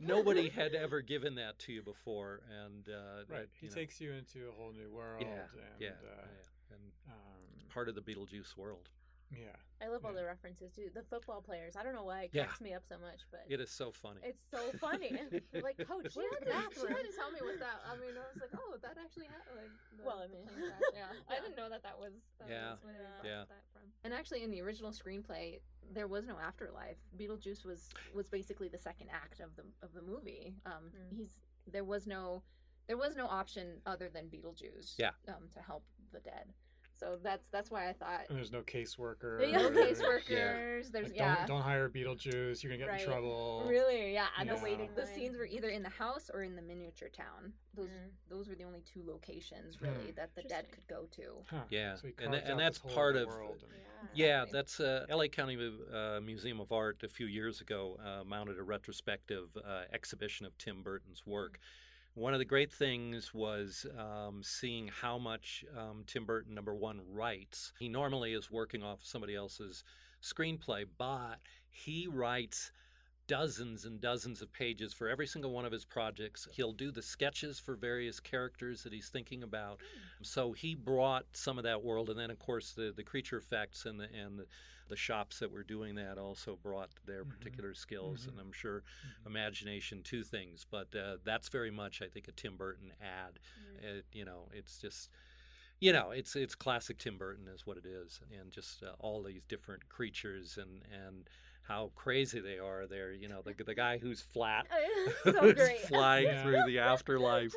nobody had ever given that to you before, and uh, Right. that, He know, takes you into a whole new world. yeah, and, yeah, uh, yeah, and um, part of the Beetlejuice world. Yeah. I love all the references too. The football players. I don't know why it Yeah. cracks me up so much, but It is so funny. it's so funny. You're like, coach, She had, to, she had to tell me what that. I mean, I was like, oh, that actually happened. Like, Well, I mean- plane crash. yeah. I didn't know that that was. That Yeah. was where Yeah. that from. And actually, in the original screenplay, there was no afterlife. Beetlejuice was was basically the second act of the of the movie. Um, Hmm. he's there was no there was no option other than Beetlejuice. Yeah. Um, to help the dead. So that's that's why I thought. And there's no caseworker. No or- caseworkers. There's Like, yeah. Don't, don't hire Beetlejuice. You're gonna get Right. in trouble. Really? Yeah. No the, waiting The scenes were either in the house or in the miniature town. Those Mm. those were the only two locations really Hmm. that the dead could go to. Huh. Yeah, So and, carves tha- out and that's part of world. yeah, Exactly. that's uh, LA County uh, Museum of Art a few years ago uh, mounted a retrospective uh, exhibition of Tim Burton's work. One of the great things was um, seeing how much um, Tim Burton, number one, writes. He normally is working off somebody else's screenplay, but he writes dozens and dozens of pages for every single one of his projects. He'll do the sketches for various characters that he's thinking about. So he brought some of that world, and then of course the, the creature effects and the and the, the shops that were doing that also brought their particular skills and I'm sure imagination to things. But uh, that's very much I think a Tim Burton ad. It, you know, it's just you know, it's it's classic Tim Burton is what it is, and just uh, all these different creatures and and how crazy they are. There, you know, the the guy who's flat, so who's great. flying Yeah. through the afterlife,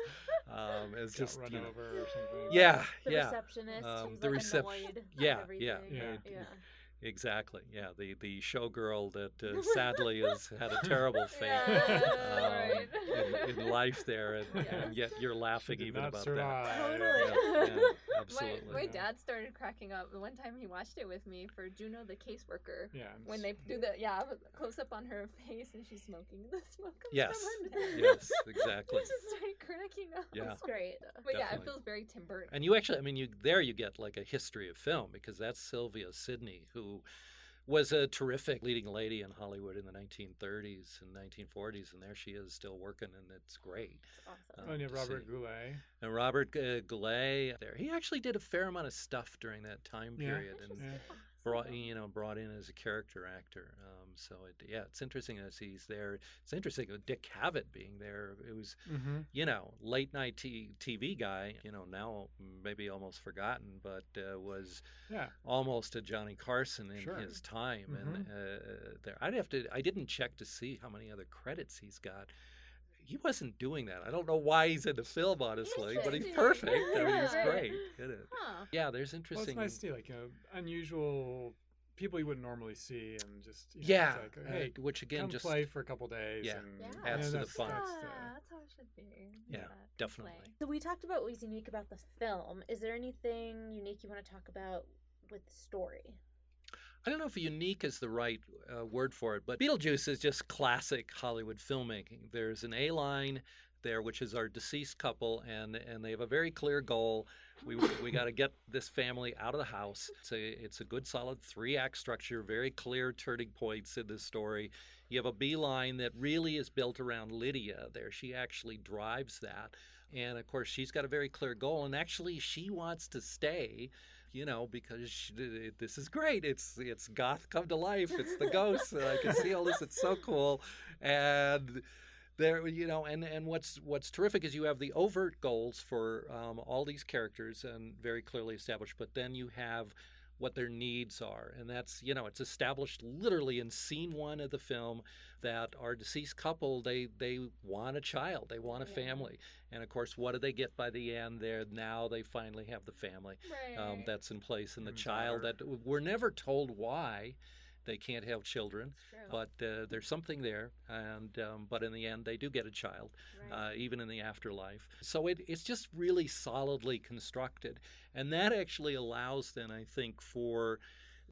um, is Got just run you know, over or something. yeah, The yeah. receptionist Um, who's the like recep- annoyed yeah, yeah, Yeah. yeah. Exactly. Yeah, the the showgirl that uh, sadly has had a terrible fate Yeah, um, right. in, in life there, and, Yeah. and yet you're laughing Did even about survive. that. Totally. Yeah, yeah, My, absolutely. my dad started cracking up the one time he watched it with me for Juno the caseworker. Yeah. When they do the yeah close up on her face and she's smoking the smoke Yes. from. Yes, exactly. he just started cracking up. Yeah. It's great. But yeah, it feels very Tim Burton. And you actually, I mean, you there you get like a history of film because that's Sylvia Sidney, who was a terrific leading lady in Hollywood in the 1930s and 1940s, and there she is still working, and it's great. Awesome. um, and you to have Robert see. Goulet. And Robert uh, Goulet there, he actually did a fair amount of stuff during that time Yeah. period, and Yeah. brought you know brought in as a character actor. Um, so it, yeah, it's interesting as he's there. It's interesting with Dick Cavett being there. It was Mm-hmm. you know, late night t- TV guy, you know, now maybe almost forgotten, but uh, was Yeah. almost a Johnny Carson in Sure. his time. And uh, there, I'd have to, I didn't check to see how many other credits he's got. He wasn't doing that. I don't know why he's in the film, honestly, but he's perfect. I mean, he's Yeah. great in it. Huh. Yeah, there's Well, interesting. it's nice to see like you know unusual people you wouldn't normally see, and just you know, yeah, it's like, uh, hey, which again just play for a couple days. Yeah. and, Yeah. Adds to the that's, fun. That's the, that's how it should be. Yeah, come definitely. play. So we talked about what was unique about the film. Is there anything unique you want to talk about with the story? I don't know if unique is the right uh, word for it, but Beetlejuice is just classic Hollywood filmmaking. There's an A line there, which is our deceased couple, and and they have a very clear goal. We we got to get this family out of the house. It's a it's a good solid three act structure, very clear turning points in this story. You have a B line that really is built around Lydia. There, she actually drives that, and of course she's got a very clear goal, and actually she wants to stay you know, because she, this is great. It's it's goth come to life. It's the ghosts. I can see all this. It's so cool, and there, you know, and and what's what's terrific is you have the overt goals for um, all these characters and very clearly established, but then you have what their needs are and that's you know it's established literally in scene one of the film that our deceased couple they they want a child they want a family and of course what do they get by the end there? Now they finally have the family um, that's in place and the child that we're never told why they can't have children but uh, there's something there and um, but in the end they do get a child Right. uh, even in the afterlife so it, it's just really solidly constructed and that actually allows then i think for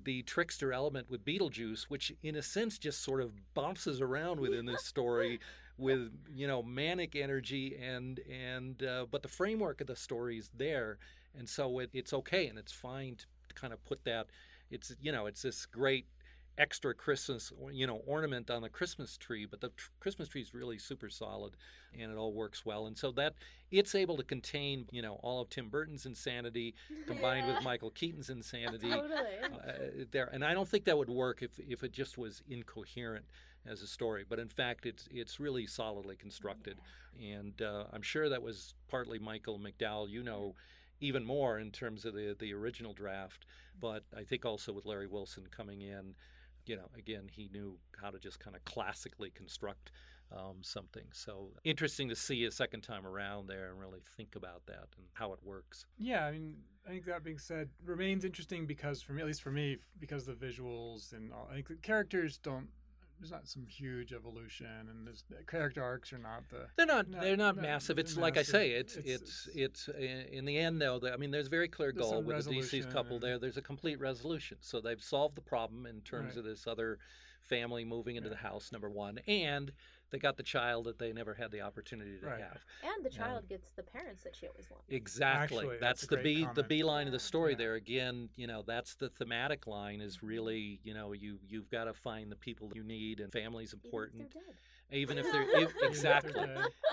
the trickster element with beetlejuice which in a sense just sort of bounces around within this story with you know manic energy and and uh, but the framework of the story is there and so it, it's okay and it's fine to kind of put that it's you know it's this great extra christmas you know ornament on the christmas tree but the tr- christmas tree is really super solid and it all works well. And so that it's able to contain you know all of tim burton's insanity combined with michael keaton's insanity Totally. uh, there. And i don't think that would work if if it just was incoherent as a story but in fact it's it's really solidly constructed. And uh, i'm sure that was partly michael mcdowell you know even more in terms of the the original draft but i think also with larry wilson coming in you know again he knew how to just kind of classically construct um, something so interesting to see a second time around there and really think about that and how it works Yeah, I mean, I think that being said, remains interesting because for me, at least for me, because the visuals and all, I think the characters don't. There's not some huge evolution, and there's, the character arcs are not the. They're not. No, they're not no, massive. It's like I say. It's massive. it's it's, in uh, in the end though. I mean, there's very clear There's goal with the DC's couple and- there. There's a complete resolution. So they've solved the problem in terms Right. of this other family moving into Yeah. the house. Number one, and they got the child that they never had the opportunity to Right. have. And the um, child gets the parents that she always wanted. Exactly. Actually, that's, that's the great B the comment. B line of the story Yeah. there. Again, you know, that's the thematic line is mm-hmm. really, you know, you you've got to find the people you need and family's important. Even if they're dead. Even if they're if, exactly,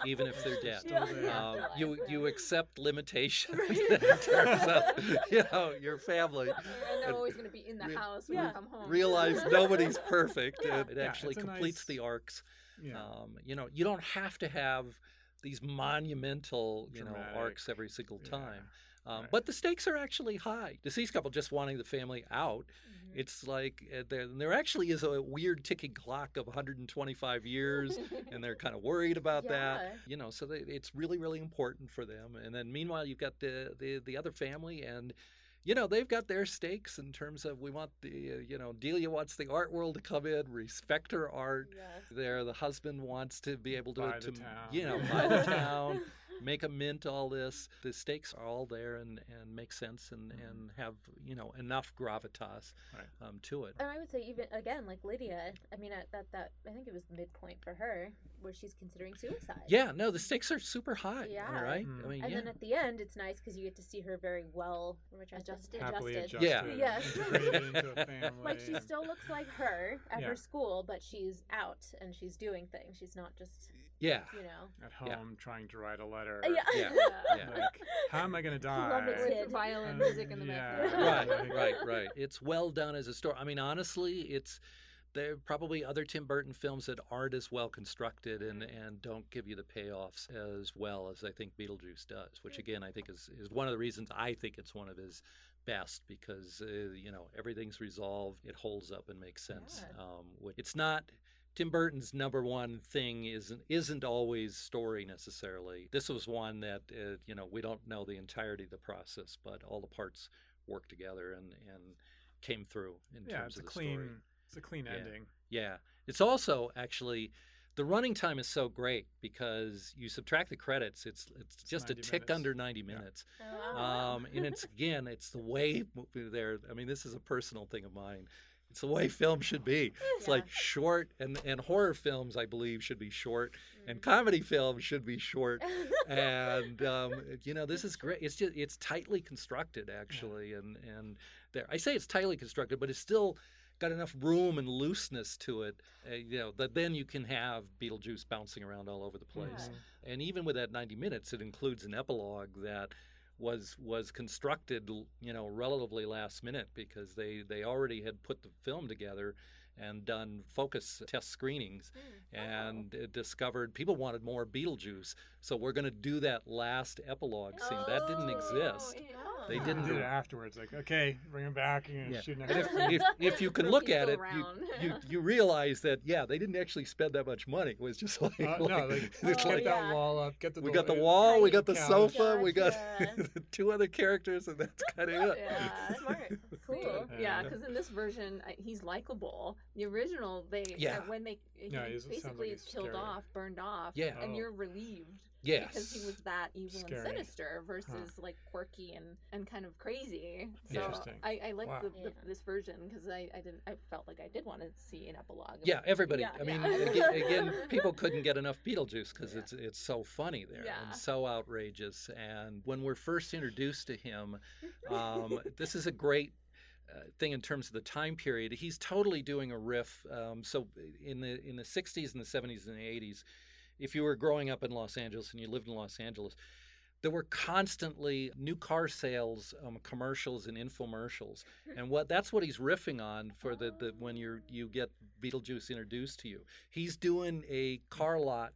even if they're dead, um, you you accept limitations in terms of you know your family. And they're always going to be in the re- house when Yeah. you come home. Realize nobody's perfect. Yeah. and it Yeah, actually it's completes nice- the arcs. Yeah. Um, you know, you don't have to have these monumental, you know, arcs every single Yeah. time. Um, But the stakes are actually high. Deceased couple just wanting the family out. Mm-hmm. It's like uh, there, there actually is a weird ticking clock of 125 years, and they're kind of worried about Yeah. that. You know, so they, it's really, really important for them. And then meanwhile, you've got the the, the other family and. You know they've got their stakes in terms of we want the uh, you know Delia wants the art world to come in, respect her art. There, the husband wants to be able to, Buy the to town. you know buy the town, make a mint all this. The stakes are all there and, and make sense and, and have you know enough gravitas um, to it. And I would say even again, like Lydia. I mean, at that that I think it was the midpoint for her where she's considering suicide. Yeah, no, the stakes are super high. Yeah. right. Hmm. I mean, and yeah. then at the end, it's nice because you get to see her very well adjusted. Happily adjusted. adjusted. Yeah. Yes. into a like she still looks like her at Yeah. her school, but she's out and she's doing things. She's not just yeah. you know. at home trying to write a letter. Yeah. Yeah. yeah. Like, how am I going to die? Plummeted. With violin music in the yeah. background. right, right, right. It's well done as a story. I mean, honestly, it's there are probably other Tim Burton films that aren't as well constructed and, and don't give you the payoffs as well as I think Beetlejuice does. Which again, I think is is one of the reasons I think it's one of his best because uh, you know everything's resolved, it holds up and makes sense. Um, it's not. Tim Burton's number one thing isn't isn't always story necessarily. This was one that uh, you know we don't know the entirety of the process, but all the parts worked together and and came through in Yeah, terms it's a of the clean, story. it's a clean Yeah. ending. Yeah, it's also actually the running time is so great because you subtract the credits, it's it's, just a tick minutes. under ninety minutes. Oh, Um, and it's again, it's the way there. I mean, this is a personal thing of mine. It's the way film should be. It's like short, and and horror films, I believe, should be short, and comedy films should be short. and um, you know, this is great. It's just it's tightly constructed, actually, and and there. I say it's tightly constructed, but it's still got enough room and looseness to it, uh, you know, that then you can have Beetlejuice bouncing around all over the place. And even with that 90 minutes, it includes an epilogue that was was constructed, you know, relatively last minute because they they already had put the film together and done focus test screenings and uh, discovered people wanted more Beetlejuice. So we're going to do that last epilogue scene. that didn't exist. They They didn't did do it afterwards. Like, okay, bring him back. You're yeah. shoot And next if, if, if you can look at it, you, you you realize that yeah, they didn't actually spend that much money. It was just like, Uh, no, like, it's get like that wall up. Get the we got the wall, we got the couch. sofa, we got two other characters, and that's kind of it. Yeah. Smart. Cool. Yeah, Yeah. because in this version, I- he's likable. The original, they Yeah. uh, when they he Yeah, he's- it sounds basically like is he's killed scary. off, burned off, Yeah. and Oh. you're relieved. Yes. Because he was that evil Scary. and sinister versus like quirky and, and kind of crazy. So I, I like Wow. the, the, Yeah. this version because I, I didn't I felt like I did want to see an epilogue. Yeah, everybody. Yeah, I mean, yeah. again, again, people couldn't get enough Beetlejuice because it's it's so funny there Yeah. and so outrageous. And when we're first introduced to him, um, this is a great thing in terms of the time period. He's totally doing a riff. Um, so in the in the '60s and the '70s and the '80s, if you were growing up in Los Angeles and you lived in Los Angeles. There were constantly new car sales, um, commercials, and infomercials, and what that's what he's riffing on for the, the when you you get Beetlejuice introduced to you. He's doing a car lot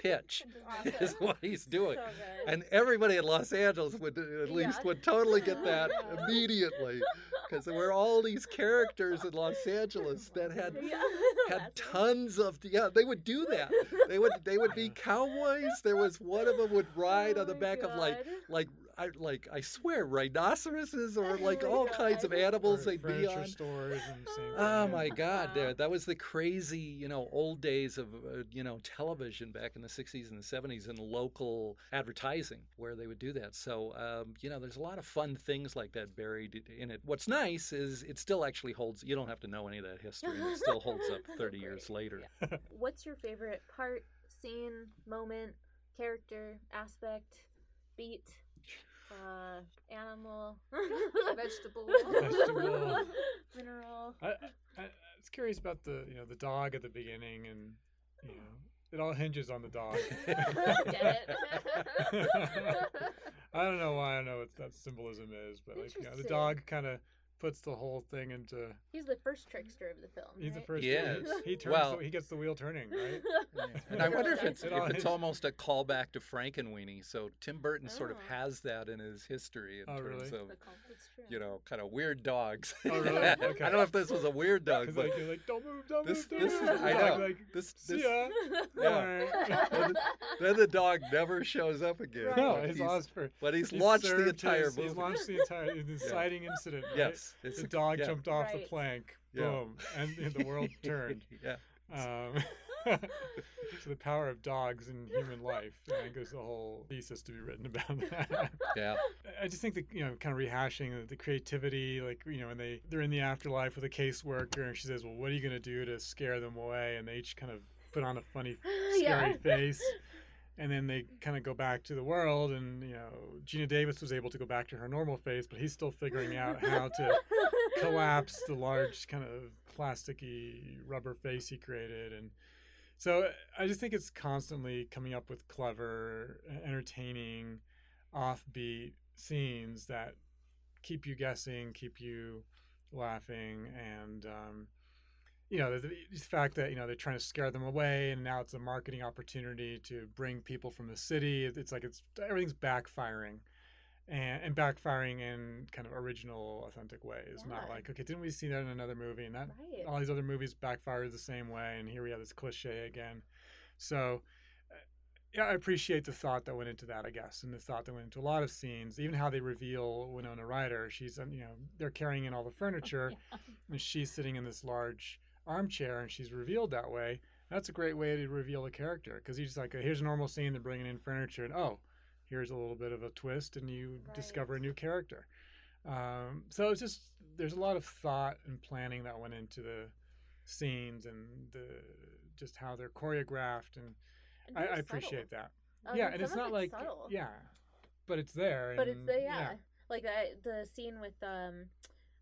pitch is what he's doing. So. And everybody in Los Angeles would at least Yeah. would totally get that immediately because there were all these characters in Los Angeles that had Yeah. had tons of yeah they would do that. They would they would be cowboys. There was one of them would ride on the Oh my back of like like I like I swear rhinoceroses or like my all kinds of animals they'd be furniture on stores and same Oh thing. my God! Wow. There, that was the crazy, you know, old days of, uh, you know, television back in the '60s and the '70s and local advertising where they would do that. So, um, you know, there's a lot of fun things like that buried in it. What's nice is it still actually holds. You don't have to know any of that history, it still holds up 30 years later. What's your favorite part, scene, moment, character, aspect, beat, uh, animal, Vegetable. Vegetable. mineral? I, I, I was curious about the you know the dog at the beginning, and you know it all hinges on the dog. Get it? I don't know why I know what that symbolism is, but like you know, the dog kind of puts the whole thing into. He's the first trickster of the film. He's the right? first. Yes. He, he turns. Well- the, he gets the wheel turning, right? And I wonder if it's if it's almost a callback to Frankenweenie. So Tim Burton sort of Oh. has that in his history in Oh, terms really? of The call- It's true. you know kind of weird dogs. Oh, really? I Okay. don't know if this was a weird dog, but like, you're like, don't move, don't this move, don't is move. I know Like, this see this ya. yeah. then, the, then the dog never shows up again. No, but he's he's- lost for. But he's, he's launched the entire his- movie. He's launched the entire the inciting incident. Right? Yes, it's the a- dog yeah. jumped off the Right. plank. Yeah. Boom, and, and the world turned. yeah. Um, so the power of dogs in human life. I think there's a whole thesis to be written about that. Yeah. I just think that you know, kind of rehashing the creativity, like you know, when they they're in the afterlife with a caseworker, and she says, "Well, what are you going to do to scare them away?" And they each kind of put on a funny, scary Yeah. face. And then they kind of go back to the world, and you know, Geena Davis was able to go back to her normal face, but he's still figuring out how to collapse the large kind of plasticky rubber face he created. And so i just think it's constantly coming up with clever entertaining offbeat scenes that keep you guessing keep you laughing and um, you know the, the fact that you know they're trying to scare them away and now it's a marketing opportunity to bring people from the city it's like it's everything's backfiring and, and backfiring in kind of original, authentic ways. Not like, okay, didn't we see that in another movie? And that Right. all these other movies backfired the same way, and here we have this cliche again. So, uh, yeah, I appreciate the thought that went into that, I guess, and the thought that went into a lot of scenes. Even how they reveal Winona Ryder. She's, um, you know, they're carrying in all the furniture, and she's sitting in this large armchair, and she's revealed that way. That's a great way to reveal a character because he's just like, here's a normal scene, they're bringing in furniture, and oh, here's a little bit of a twist and you discover a new character um, so it's just there's a lot of thought and planning that went into the scenes and the just how they're choreographed and, And I, I subtle. appreciate that Oh, yeah and and it's not like subtle. yeah but it's there But it's and- the yeah, like the the scene with um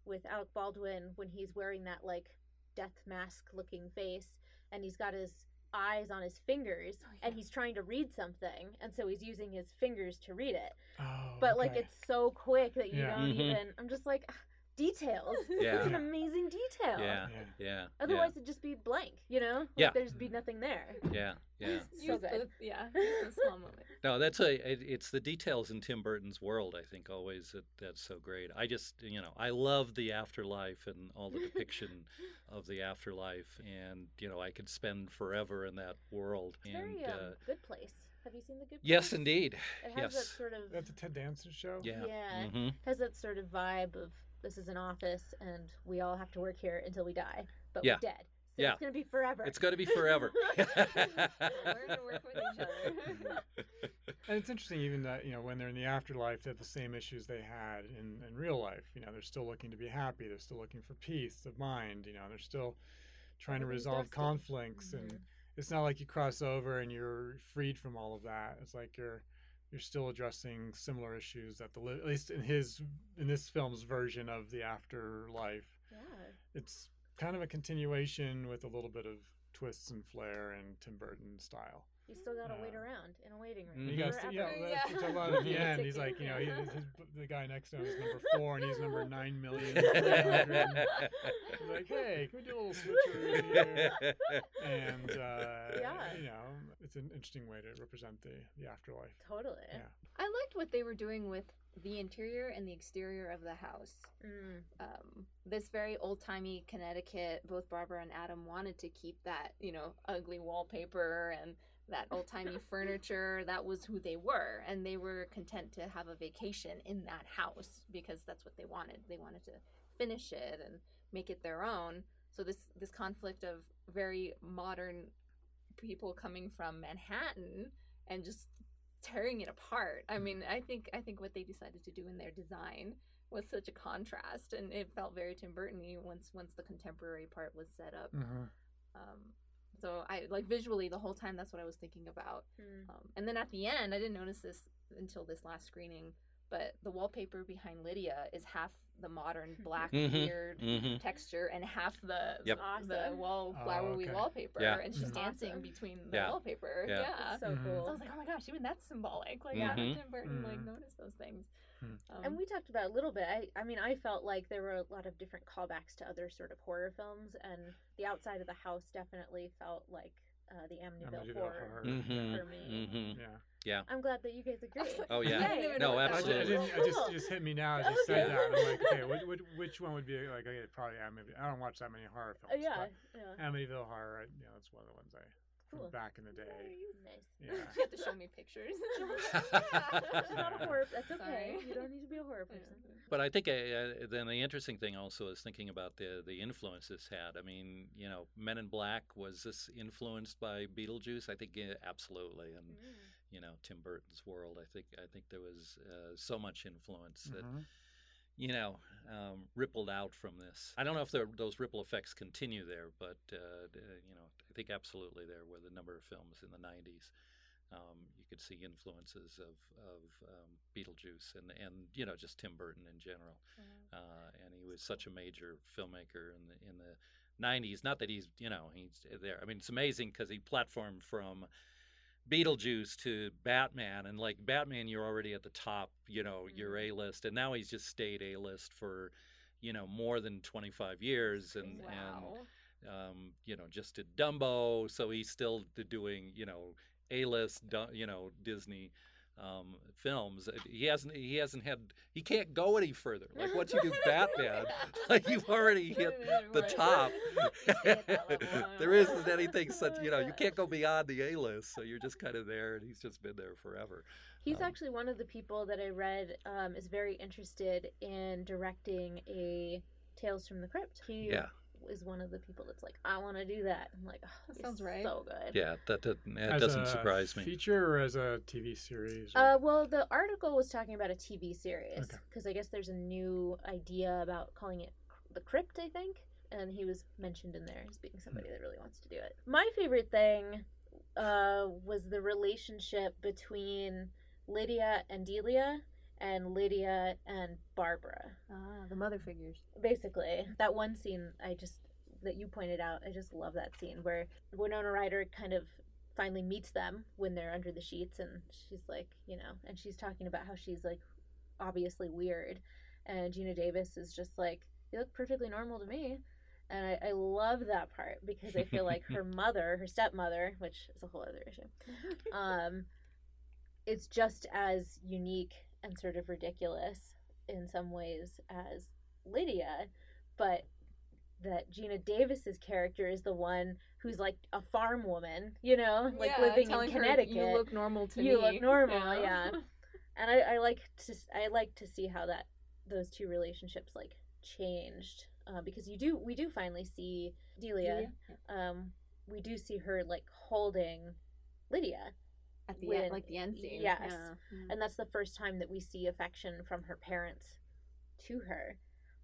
with Alec Baldwin when he's wearing that like death mask looking face and he's got his eyes on his fingers Oh, and he's trying to read something and so he's using his fingers to read it. Oh, but like it's so quick that you Yeah. don't Mhm. even I'm just like "Ah, details. Yeah. it's an amazing detail. Yeah. Yeah. Otherwise it'd just be blank, you know? Like Yeah. there's be nothing there. Yeah. Yeah. so Use good. those- yeah, use those small moments. No, that's a it, it's the details in Tim Burton's world. I think always that that's so great. I just you know I love the afterlife and all the depiction of the afterlife, and you know I could spend forever in that world. It's and very um, uh, good place. Have you seen the good place? yes, indeed. It has that yes. sort of that's a ted danson show Yeah. Yeah. Mhm. Has that sort of vibe of this is an office and we all have to work here until we die, but Yeah. we're dead. So Yeah. it's gonna be forever. It's going to be forever. Learn to work with each other. and it's interesting even that you know when they're in the afterlife they have the same issues they had in, in real life you know they're still looking to be happy they're still looking for peace of mind you know they're still trying to resolve conflicts and Mhm. it's not like you cross over and you're freed from all of that it's like you're you're still addressing similar issues that the at least in his in this film's version of the afterlife yeah. it's kind of a continuation with a little bit of twists and flair and tim burton style You still gotta wait Uh, around in a waiting room. and you guys, forever. yeah, well, that's what I love at the end. He's like, you know, he, his, the guy next to him is number four, and he's number nine million. He's like, hey, can we do a little switcheroo here? And uh, Yeah. you know, it's an interesting way to represent the the afterlife. Totally. Yeah. I liked what they were doing with the interior and the exterior of the house. Mm. Um, this very old timey Connecticut, both Barbara and Adam wanted to keep that, you know, ugly wallpaper and that old timey furniture. That was who they were. And they were content to have a vacation in that house because that's what they wanted. They wanted to finish it and make it their own. So this this conflict of very modern people coming from Manhattan and just tearing it apart. I mean, I think I think what they decided to do in their design was such a contrast, and it felt very Tim Burton-y once once the contemporary part was set up. Mhm. Um, so I like visually the whole time. That's what I was thinking about. Mm. Um, and then at the end, I didn't notice this until this last screening, but the wallpaper behind Lydia is half the modern black Mhm, weird mhm. texture and half the Yep. the Awesome. wall Oh, flowery okay. wallpaper, Yeah. and she's Mhm. dancing Awesome. between the Yeah. wallpaper. Yeah. Yeah. So Mhm. cool. So I was like, oh my gosh, even that's symbolic. Like, how did Tim Burton like Mhm. notice those things? Um, and we talked about it a little bit. I, I mean, I felt like there were a lot of different callbacks to other sort of horror films, and The Outside of the House definitely felt like uh, the Amityville, Amityville horror, Horror. Mhm, for me. mhm. Yeah. Yeah. I'm glad that you guys agree. Oh, yeah. Yay. No, know I, absolutely. I didn't. It just, it just hit me now as you Okay. said that. I'm like, okay, which, which, which one would be like? Okay, probably Amityville. I don't watch that many horror Uh, films. yeah, but yeah. Amityville Horror. I- You know, that's one of the ones I from Cool. back in the day. Nice. Yeah. You have to show me pictures. It's not a horror. That's okay. Sorry. You don't need to be a horror person. But I think uh, uh, then the interesting thing also is thinking about the the influence this had. I mean, you know, Men in Black was this influenced by Beetlejuice? I think uh, absolutely, and Mm. you know, Tim Burton's world. I think I think there was uh, so much influence that Mhm. you know um, rippled out from this. I don't know if there, those ripple effects continue there, but uh, d- you know, I think absolutely there were the number of films in the '90s. Um, you could see influences of of um, Beetlejuice and and you know just Tim Burton in general. Uh, and he was such a major filmmaker in the in the '90s. Not that he's you know he's there. I mean, it's amazing because he platformed from Beetlejuice to Batman, and like Batman, you're already at the top. You know, you're A list, and now he's just stayed A list for you know more than 25 years, and Wow. and um, you know just did Dumbo, so he's still doing you know A list, you know Disney um, films. He hasn't he hasn't had he can't go any further. Like once you do Batman, like you've already hit the top. stay at that level, I there know. isn't anything such you know you can't go beyond the A list, so you're just kind of there, and he's just been there forever. He's Um, actually one of the people that I read um, is very interested in directing a Tales from the Crypt. He Yeah. Is one of the people that's like, I want to do that. I'm like, oh, That sounds right. So good. Yeah, that doesn't, As doesn't a surprise me. Feature or as a TV series? or- Uh, well, the article was talking about a TV series Okay. because I guess there's a new idea about calling it the Crypt, I think, and he was mentioned in there as being somebody that really wants to do it. My favorite thing uh, was the relationship between Lydia and Delia and Lydia and Barbara. Ah, the mother figures. Basically, that one scene I just that you pointed out, I just love that scene where Winona Ryder kind of finally meets them when they're under the sheets and she's like, you know, and she's talking about how she's like obviously weird and Geena Davis is just like, You look perfectly normal to me. And I, I love that part because I feel like her mother, her stepmother, which is a whole other issue, um, it's just as unique and sort of ridiculous in some ways as Lydia, but that Geena Davis's character is the one who's like a farm woman, you know, like Yeah, living in telling her, Connecticut. "You look normal to You me." You look normal, Yeah. yeah. And I, I like to I like to see how that those two relationships like changed uh, because you do we do finally see Delia. Um, we do see her like holding Lydia At the when- end, like the end scene. Yes, Yeah. Mm. and that's the first time that we see affection from her parents to her.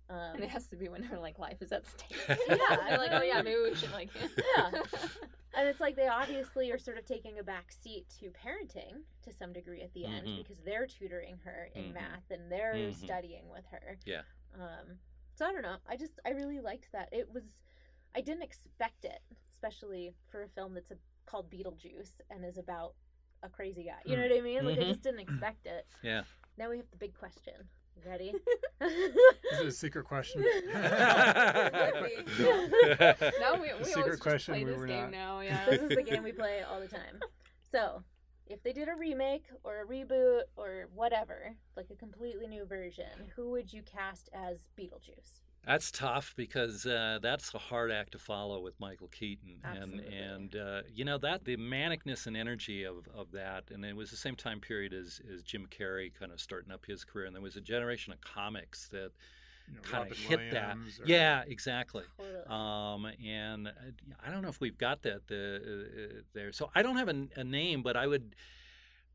Um, And it has to be when her like life is at stake. Yeah. They're like, oh yeah, maybe we should like. yeah. And it's like they obviously are sort of taking a back seat to parenting to some degree at the end Mhm. because they're tutoring her in Mhm. math and they're Mhm. studying with her. Yeah. Um, so I don't know. I just I really liked that. It was I didn't expect it, especially for a film that's a, called Beetlejuice and is about a crazy guy. You know Mm. what I mean? Like I Mhm. just didn't expect it. Yeah. Now we have the big question. Ready? This is it a secret question? No, we, we A always secret just question play we this game not. now. Yeah. this is the game we play all the time. So, if they did a remake or a reboot or whatever, like a completely new version, who would you cast as Beetlejuice? That's tough because uh, that's a hard act to follow with Michael Keaton, Absolutely. and and uh, you know that the manicness and energy of, of that, and it was the same time period as, as Jim Carrey kind of starting up his career, and there was a generation of comics that You know, kind of Robin hit that. Or- Yeah, exactly. Um, and uh, I don't know if we've got that the, uh, there, so I don't have a, a name, but I would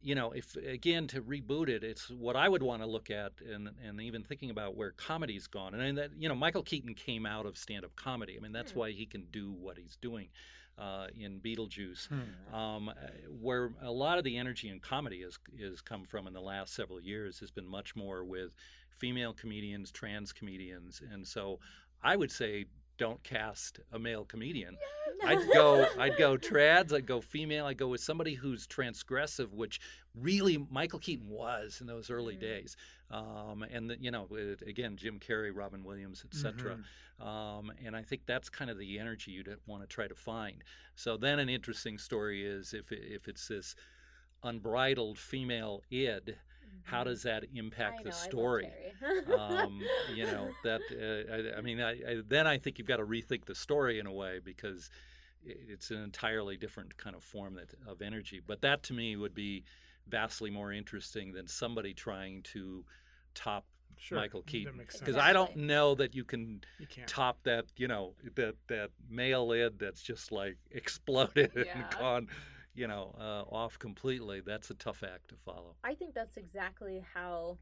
you know, if again to reboot it, it's what I would want to look at, and and even thinking about where comedy's gone, and, and that you know, Michael Keaton came out of stand-up comedy. I mean, that's Hmm. why he can do what he's doing uh, in Beetlejuice, Hmm. um, uh, where a lot of the energy in comedy has is come from in the last several years has been much more with female comedians, trans comedians, and so I would say don't cast a male comedian I'd go I'd go trads, I'd go female, I'd go with somebody who's transgressive, which really Michael Keaton was in those early Mm-hmm. days. Um, and the, you know, it- again, Jim Carrey, Robin Williams, etc. Mm-hmm. Um, and I think that's kind of the energy you'd want to try to find. So then, an interesting story is if if it's this unbridled female id, how does that impact Mm-hmm. I know, the love story? Um, you know that uh, I, I mean, I, I, then I think you've got to rethink the story in a way because it's an entirely different kind of form that, of energy. But that to me would be vastly more interesting than somebody trying to top Sure, Michael Keaton because. I don't know that you can You top that you know that that male id that's just like exploded and gone you know uh, off completely. That's a tough act to follow. I think that's exactly how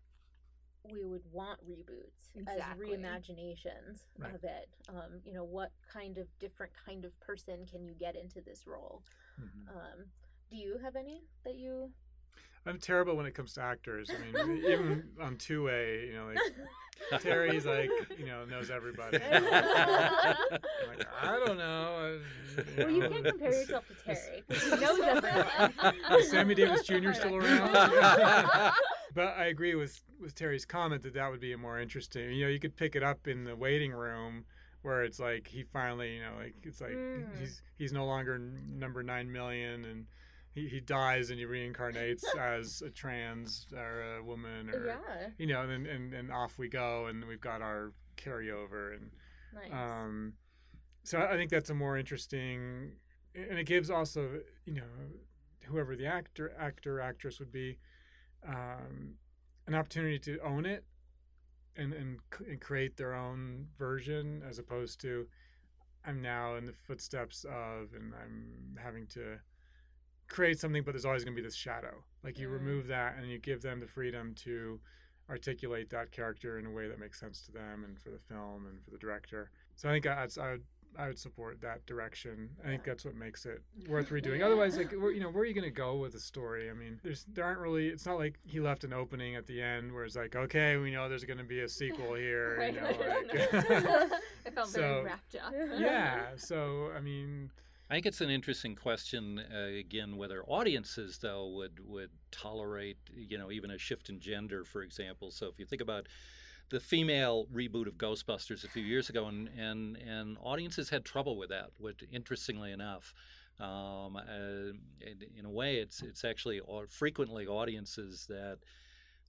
we would want reboots Exactly. as reimaginations Right. of it. Um, you know, what kind of different kind of person can you get into this role? Mhm. Um, do you have any that you? I'm terrible when it comes to actors. I mean, even on two way, you know, like Terry's like, you know, knows everybody. I'm like, I don't know. I- Well, you can't compare yourself to Terry because he knows everyone. Is Sammy Davis Jr. still around? but I agree with with Terry's comment that that would be more interesting. You know, you could pick it up in the waiting room where it's like he finally, you know, like it's like Mm. he's he's no longer n- number nine million and. He, he dies and he reincarnates as a trans or a woman or Yeah. you know and and, and off we go and we've got our carryover and Nice. um, so I think that's a more interesting, and it gives also you know whoever the actor actor actress would be um, an opportunity to own it and and, and create their own version as opposed to I'm now in the footsteps of and I'm having to create something but there's always going to be this shadow like you Mm. remove that and you give them the freedom to articulate that character in a way that makes sense to them and for the film and for the director. So I think I, I would I would support that direction. I think that's what makes it worth redoing. Otherwise, like where, you know, where are you going to go with the story? I mean, there's there aren't really. It's not like he left an opening at the end where it's like, okay, we know there's going to be a sequel here. Right. You know, like, it felt very wrapped up. yeah. So I mean, I think it's an interesting question uh, again whether audiences though would would tolerate you know even a shift in gender for example. So if you think about the female reboot of Ghostbusters a few years ago, and and, and audiences had trouble with that. Which interestingly enough, um, uh, in, in a way, it's it's actually frequently audiences that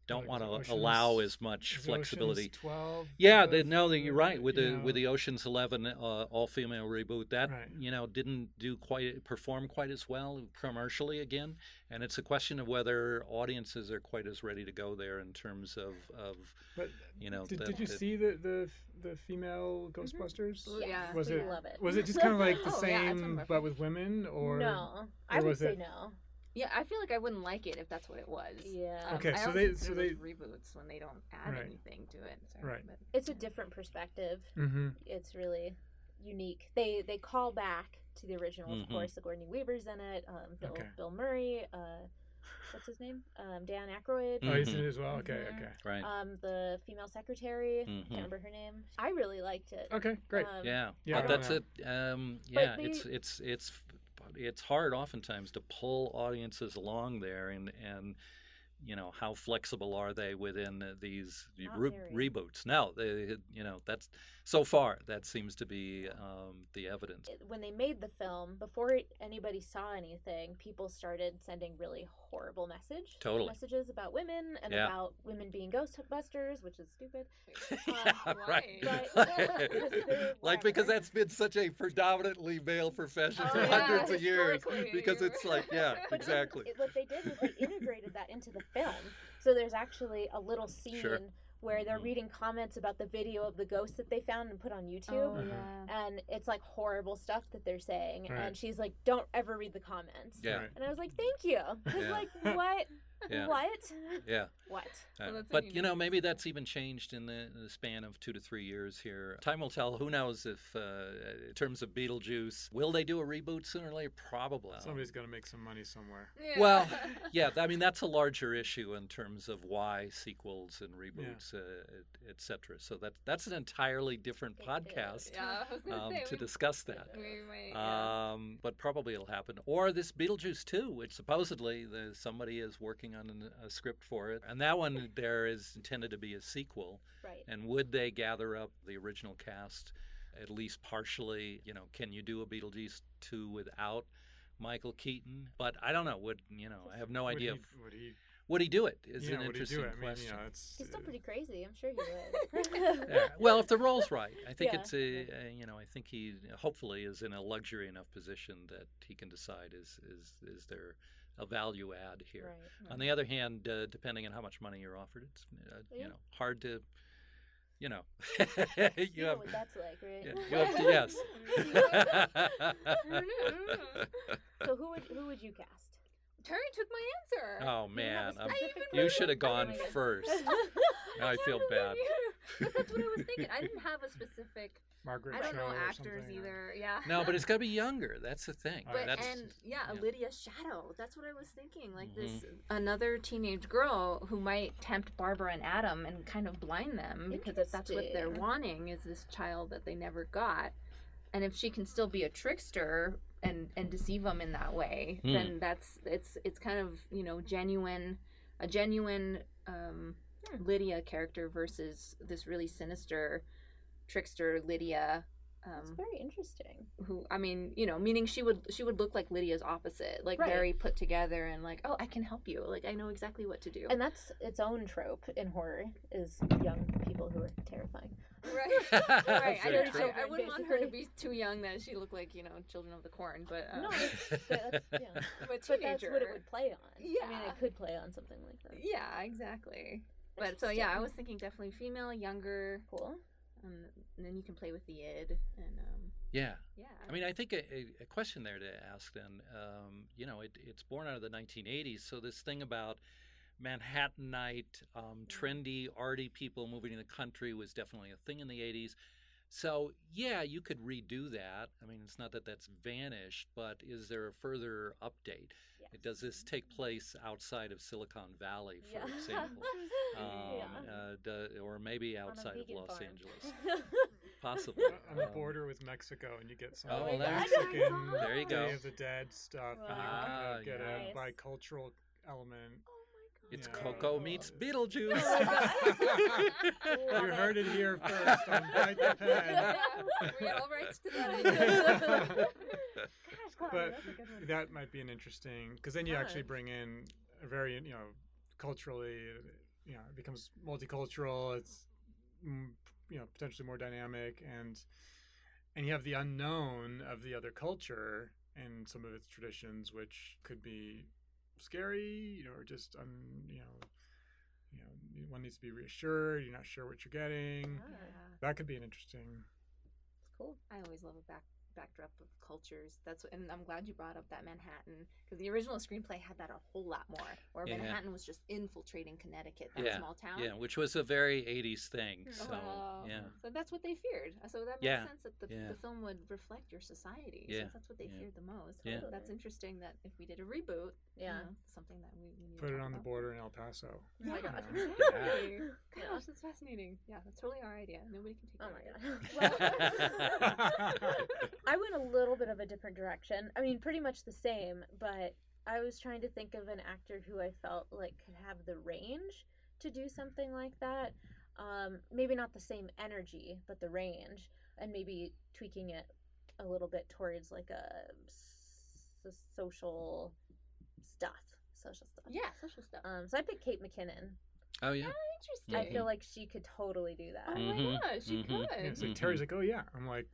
don't want to allow as much is flexibility. 12 Yeah, the- they, no, that you're right. With the you with the Ocean's Eleven uh, all female reboot, that Right. you know didn't do quite perform quite as well commercially again, and it's a question of whether audiences are quite as ready to go there in terms of of But you know. did, the- did you the- see the the the female Ghostbusters? Yes, Yeah, Was we it love it. was it just kind of like the Oh, yeah, same wonderful. but with women or no, I would was say it- no. Yeah, I feel like I wouldn't like it if that's what it was. Yeah. Um, Okay, I so don't they- consider so they- reboots when they don't add Right. anything to it. Sorry, Right. but- It's a different perspective. Mm-hmm. It's really unique. They they call back to the original, of Mhm. course. Gordon Weaver's in it. Um, Bill Okay. Bill Murray. Uh, what's his name? Um, Dan Aykroyd. Oh, he's in Mhm. it as well. Okay, Mhm. okay, Right. Um, the female secretary. Mhm. Can't remember her name. I really liked it. okay, great. Um, yeah, Yeah, but that's don't it. Um, yeah, they- it's it's it's it's hard oftentimes to pull audiences along there, and and you know how flexible are they within uh, these re- reboots? now they you know that's so far that seems to be um, the evidence. when they made the film, before anybody saw anything, people started sending really horrible message Totally. messages about women and Yeah. about women being ghostbusters, which is stupid. yeah, um, right. But- like because that's been such a predominantly male profession Oh, for yeah, hundreds of years. Because it's like, yeah, But exactly. It, what they did was they integrated that into the film. So there's actually a little scene Sure. Where they're Mhm. reading comments about the video of the ghost that they found and put on YouTube. Oh, yeah. And it's like horrible stuff that they're saying. Right. And she's like, don't ever read the comments. Yeah. Right. And I was like, thank you. Because, Yeah. like, what? Yeah. What? Yeah. What? Uh, Well, but you know, maybe that's even changed in the, in the span of two to three years here. Time will tell. Who knows if, uh, in terms of Beetlejuice, will they do a reboot sooner or later? Probably. Somebody's got to make some money somewhere. Well, yeah, I mean that's a larger issue in terms of why sequels and reboots, uh, et, et cetera. So that that's an entirely different podcast Yeah, I was gonna um, say, to we- discuss that. we might, yeah. Um, but probably it'll happen. Or this Beetlejuice 2, which supposedly the, somebody is working on an, a script for it, and that one there is intended to be a sequel. Right. And would they gather up the original cast at least partially? You know, can you do a Beetlejuice 2 without? Michael Keaton, but I don't know. Would you know? I have no Would idea. he- if- would he- Is Yeah, an would he do interesting it? I mean, you question. know, it's He's still uh, pretty crazy. I'm sure he would. Yeah, Well, if the role's right, I think Yeah. it's a, a you know I think he hopefully is in a luxury enough position that he can decide is is is there a value add here. Right, On the other hand, uh, depending on how much money you're offered, it's uh, Yeah. you know hard to you know you, You know have what that's like, right? yeah, you have to yes. so who would who would you cast? Terry took my answer. Oh man, I'm- you should have gone first. Now I feel bad. That's what I was thinking. I didn't have a specific. Margaret I don't know Cho or actors something, or- either. Yeah. No, but it's got to be younger. That's the thing. But That's, and yeah, yeah. Lydia Shadow. That's what I was thinking. Like this Mhm. another teenage girl who might tempt Barbara and Adam and kind of blind them because if that's what they're wanting is this child that they never got. And if she can still be a trickster and and deceive them in that way, Hmm. then that's it's it's kind of you know genuine, a genuine um, Lydia character versus this really sinister trickster Lydia. That's Um, very interesting. who I mean, you know, meaning she would she would look like Lydia's opposite, like Right. very put together and like, oh, I can help you, like I know exactly what to do. And that's its own trope in horror is young people who are terrifying. right, right. I, Very don't- I, I wouldn't want her to be too young that she looked like you know Children of the Corn, but um, No, it's- but that's, yeah. but But that's what it would play on. Yeah, I mean, it could play on something like that. Yeah, exactly. But so yeah, I was thinking definitely female, younger. Cool. Um, and then you can play with the id and um, Yeah. Yeah. I mean, I think a, a, question there to ask then, um, you know, it, it's born out of the 1980s. So this thing about Manhattanite, um, trendy, arty people moving in the country was definitely a thing in the 80s. So yeah, you could redo that. I mean, it's not that that's vanished, but is there a further update? Does this take place outside of Silicon Valley, for Yeah. example, um, Yeah. uh, do- or maybe outside of Los farm. Angeles? Possibly. on the Um, border with Mexico, and you get some Oh, like, there- Mexican there you go. Day of the Dead stuff. and you Ah, kind get yeah. a bicultural element. It's Yeah. Coco meets Beetlejuice. you heard it here first on Bite the Pen. all rights to that. but that might be an interesting because then you actually bring in a very you know culturally you know it becomes multicultural it's you know potentially more dynamic and and you have the unknown of the other culture and some of its traditions which could be scary you know or just un, you know you know one needs to be reassured you're not sure what you're getting that could be an interesting cool. I always love a back backdrop of cultures. That's what, and I'm glad you brought up that Manhattan because the original screenplay had that a whole lot more, where Yeah. Manhattan was just infiltrating Connecticut, that yeah, small town. yeah, which was a very '80s thing. Mm. So Oh, yeah, So that's what they feared. Uh, so that makes Yeah, sense that the, yeah. the film would reflect your society. Yeah, So that's what they yeah. feared the most. Yeah. So that's interesting that if we did a reboot, you Yeah. know, something that we, we need put to it talk on the border in El Paso Oh my you gosh, know. exactly. Gosh, that's fascinating. Yeah, that's totally our idea. Nobody can take Oh that my idea. god. I went a little bit of a different direction. I mean, pretty much the same, but I was trying to think of an actor who I felt like could have the range to do something like that. Um, maybe not the same energy, but the range, and maybe tweaking it a little bit towards like a s- social stuff, social stuff. Yeah, social stuff. Um, so I picked Kate McKinnon. oh yeah, Interesting. I feel like she could totally do that. Oh my gosh, you mhm. could. Yeah, it's like Terry's like, oh yeah. I'm like,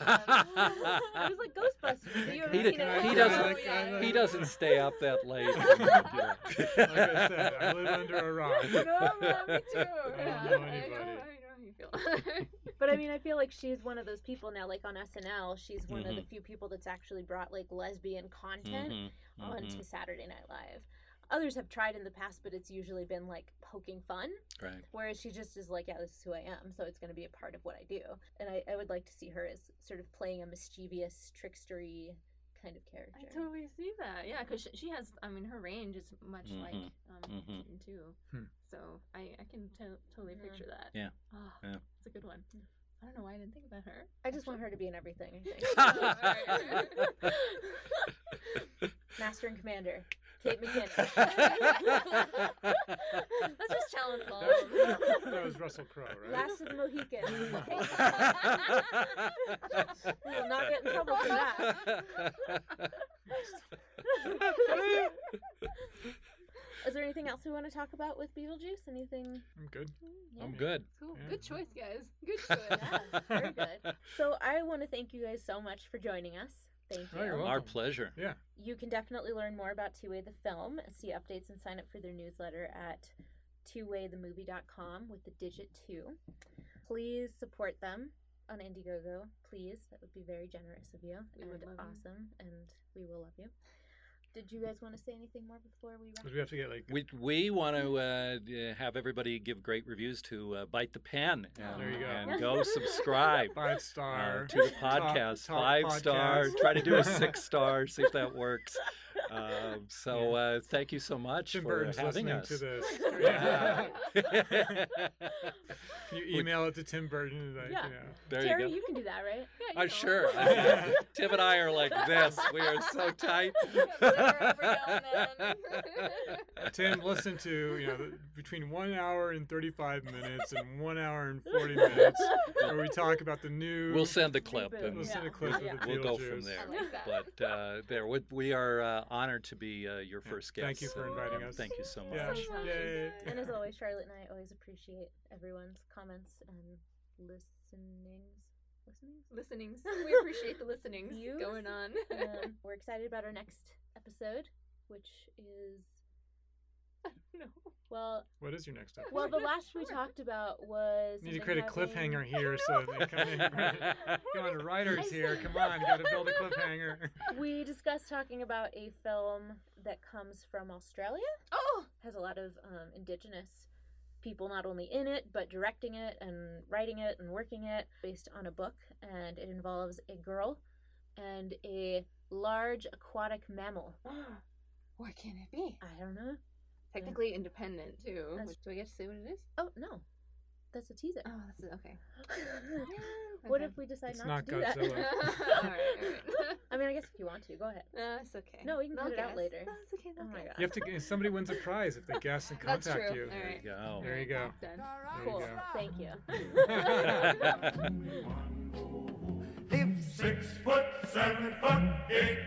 I was like Ghostbusters. You ever he, seen it? he doesn't like, I- he doesn't stay up that late. like I said, I live under a rock. No, me too. I Yeah, don't know I know. I know how you feel. But I mean, I feel like she's one of those people now. Like on SNL, she's one of the Mhm. few people that's actually brought like lesbian content Mhm, onto mhm. Saturday Night Live. Others have tried in the past, but it's usually been like poking fun. Right. Whereas she just is like, yeah, this is who I am, so it's going to be a part of what I do. And I, I would like to see her as sort of playing a mischievous, trickstery kind of character. I totally see that. Yeah, because she, she has. I mean, her range is much like Mhm. um, Mhm. Too. Hmm. So I I can to- totally Yeah. picture that. Yeah. Ah, Yeah. it's a good one. I don't know why I didn't think about her. I just want her to be in everything. I. Master and Commander, Kate McKinnon. Let's just challenge all That, of them. that was Russell Crowe, right? Last of the Mohicans. we will not get in trouble for that. Is there anything else we want to talk about with Beetlejuice? Anything? I'm good. I'm good. Cool. Yeah. Good choice, guys. Good choice. Very good. So I want to thank you guys so much for joining us. Thank you. Oh, you're Our pleasure. Yeah. You can definitely learn more about Two Way the Film, see updates, and sign up for their newsletter at twowaythemovie.com with the digit two. Please support them on Indiegogo. Please, that would be very generous of you We would and love you. awesome, and we will love you. Did you guys want to say anything more before we wrap? Because we have to get like. We, we want to uh, have everybody give great reviews to uh, Bite the Pen and, There you go. and go subscribe Five star uh, to the podcast. top Five star. Try to do a six star. See if that works. Um, so uh, thank you so much Tim for Burton's having us. to this. Yeah. You email it to Tim Burton. Like, Yeah. You know. There Terry, you go. you can do that, right? I'm sure. Tim and I are like this. We are so tight. Tim, listen to you know the, between one hour and thirty-five minutes and one hour and forty minutes, where we talk about the new. We'll send the clip and We'll send a Yeah. clip of Yeah. the we'll go from there. Like. But uh, there, we, we are uh, honored to be uh, your first guest. Thank you for so, inviting um, us. Thank you so much. Yeah. So Yay. And as always, Charlotte and I always appreciate everyone's comments and listenings. Listenings? listenings. We appreciate the listenings Views? going on. um, we're excited about our next episode, which is no. well, What is your next episode? well, the last we talked about was You need to something create a cliffhanger here so they come in. Come on, writers here. Come on, got to build a cliffhanger. We discussed talking about a film that comes from Australia. Oh, Has a lot of um, indigenous people not only in it but directing it and writing it and working it based on a book and it involves a girl and a large aquatic mammal. what can it be? I don't know. Technically independent too. That's- Do I get to say what it is? Oh no, that's a teaser. Oh, that's okay. What okay. if we decide It's not, not to do Godzilla. that? all right, all right. I mean, I guess if you want to, go ahead. No, it's okay. No, we can They'll cut it out guess. later. No, it's okay. Oh my god. You have to. If somebody wins a prize if they guess and That's contact true. you. All There you go. There you go. Done. There Cool. you go. Thank you. Live Six foot, seven foot, eight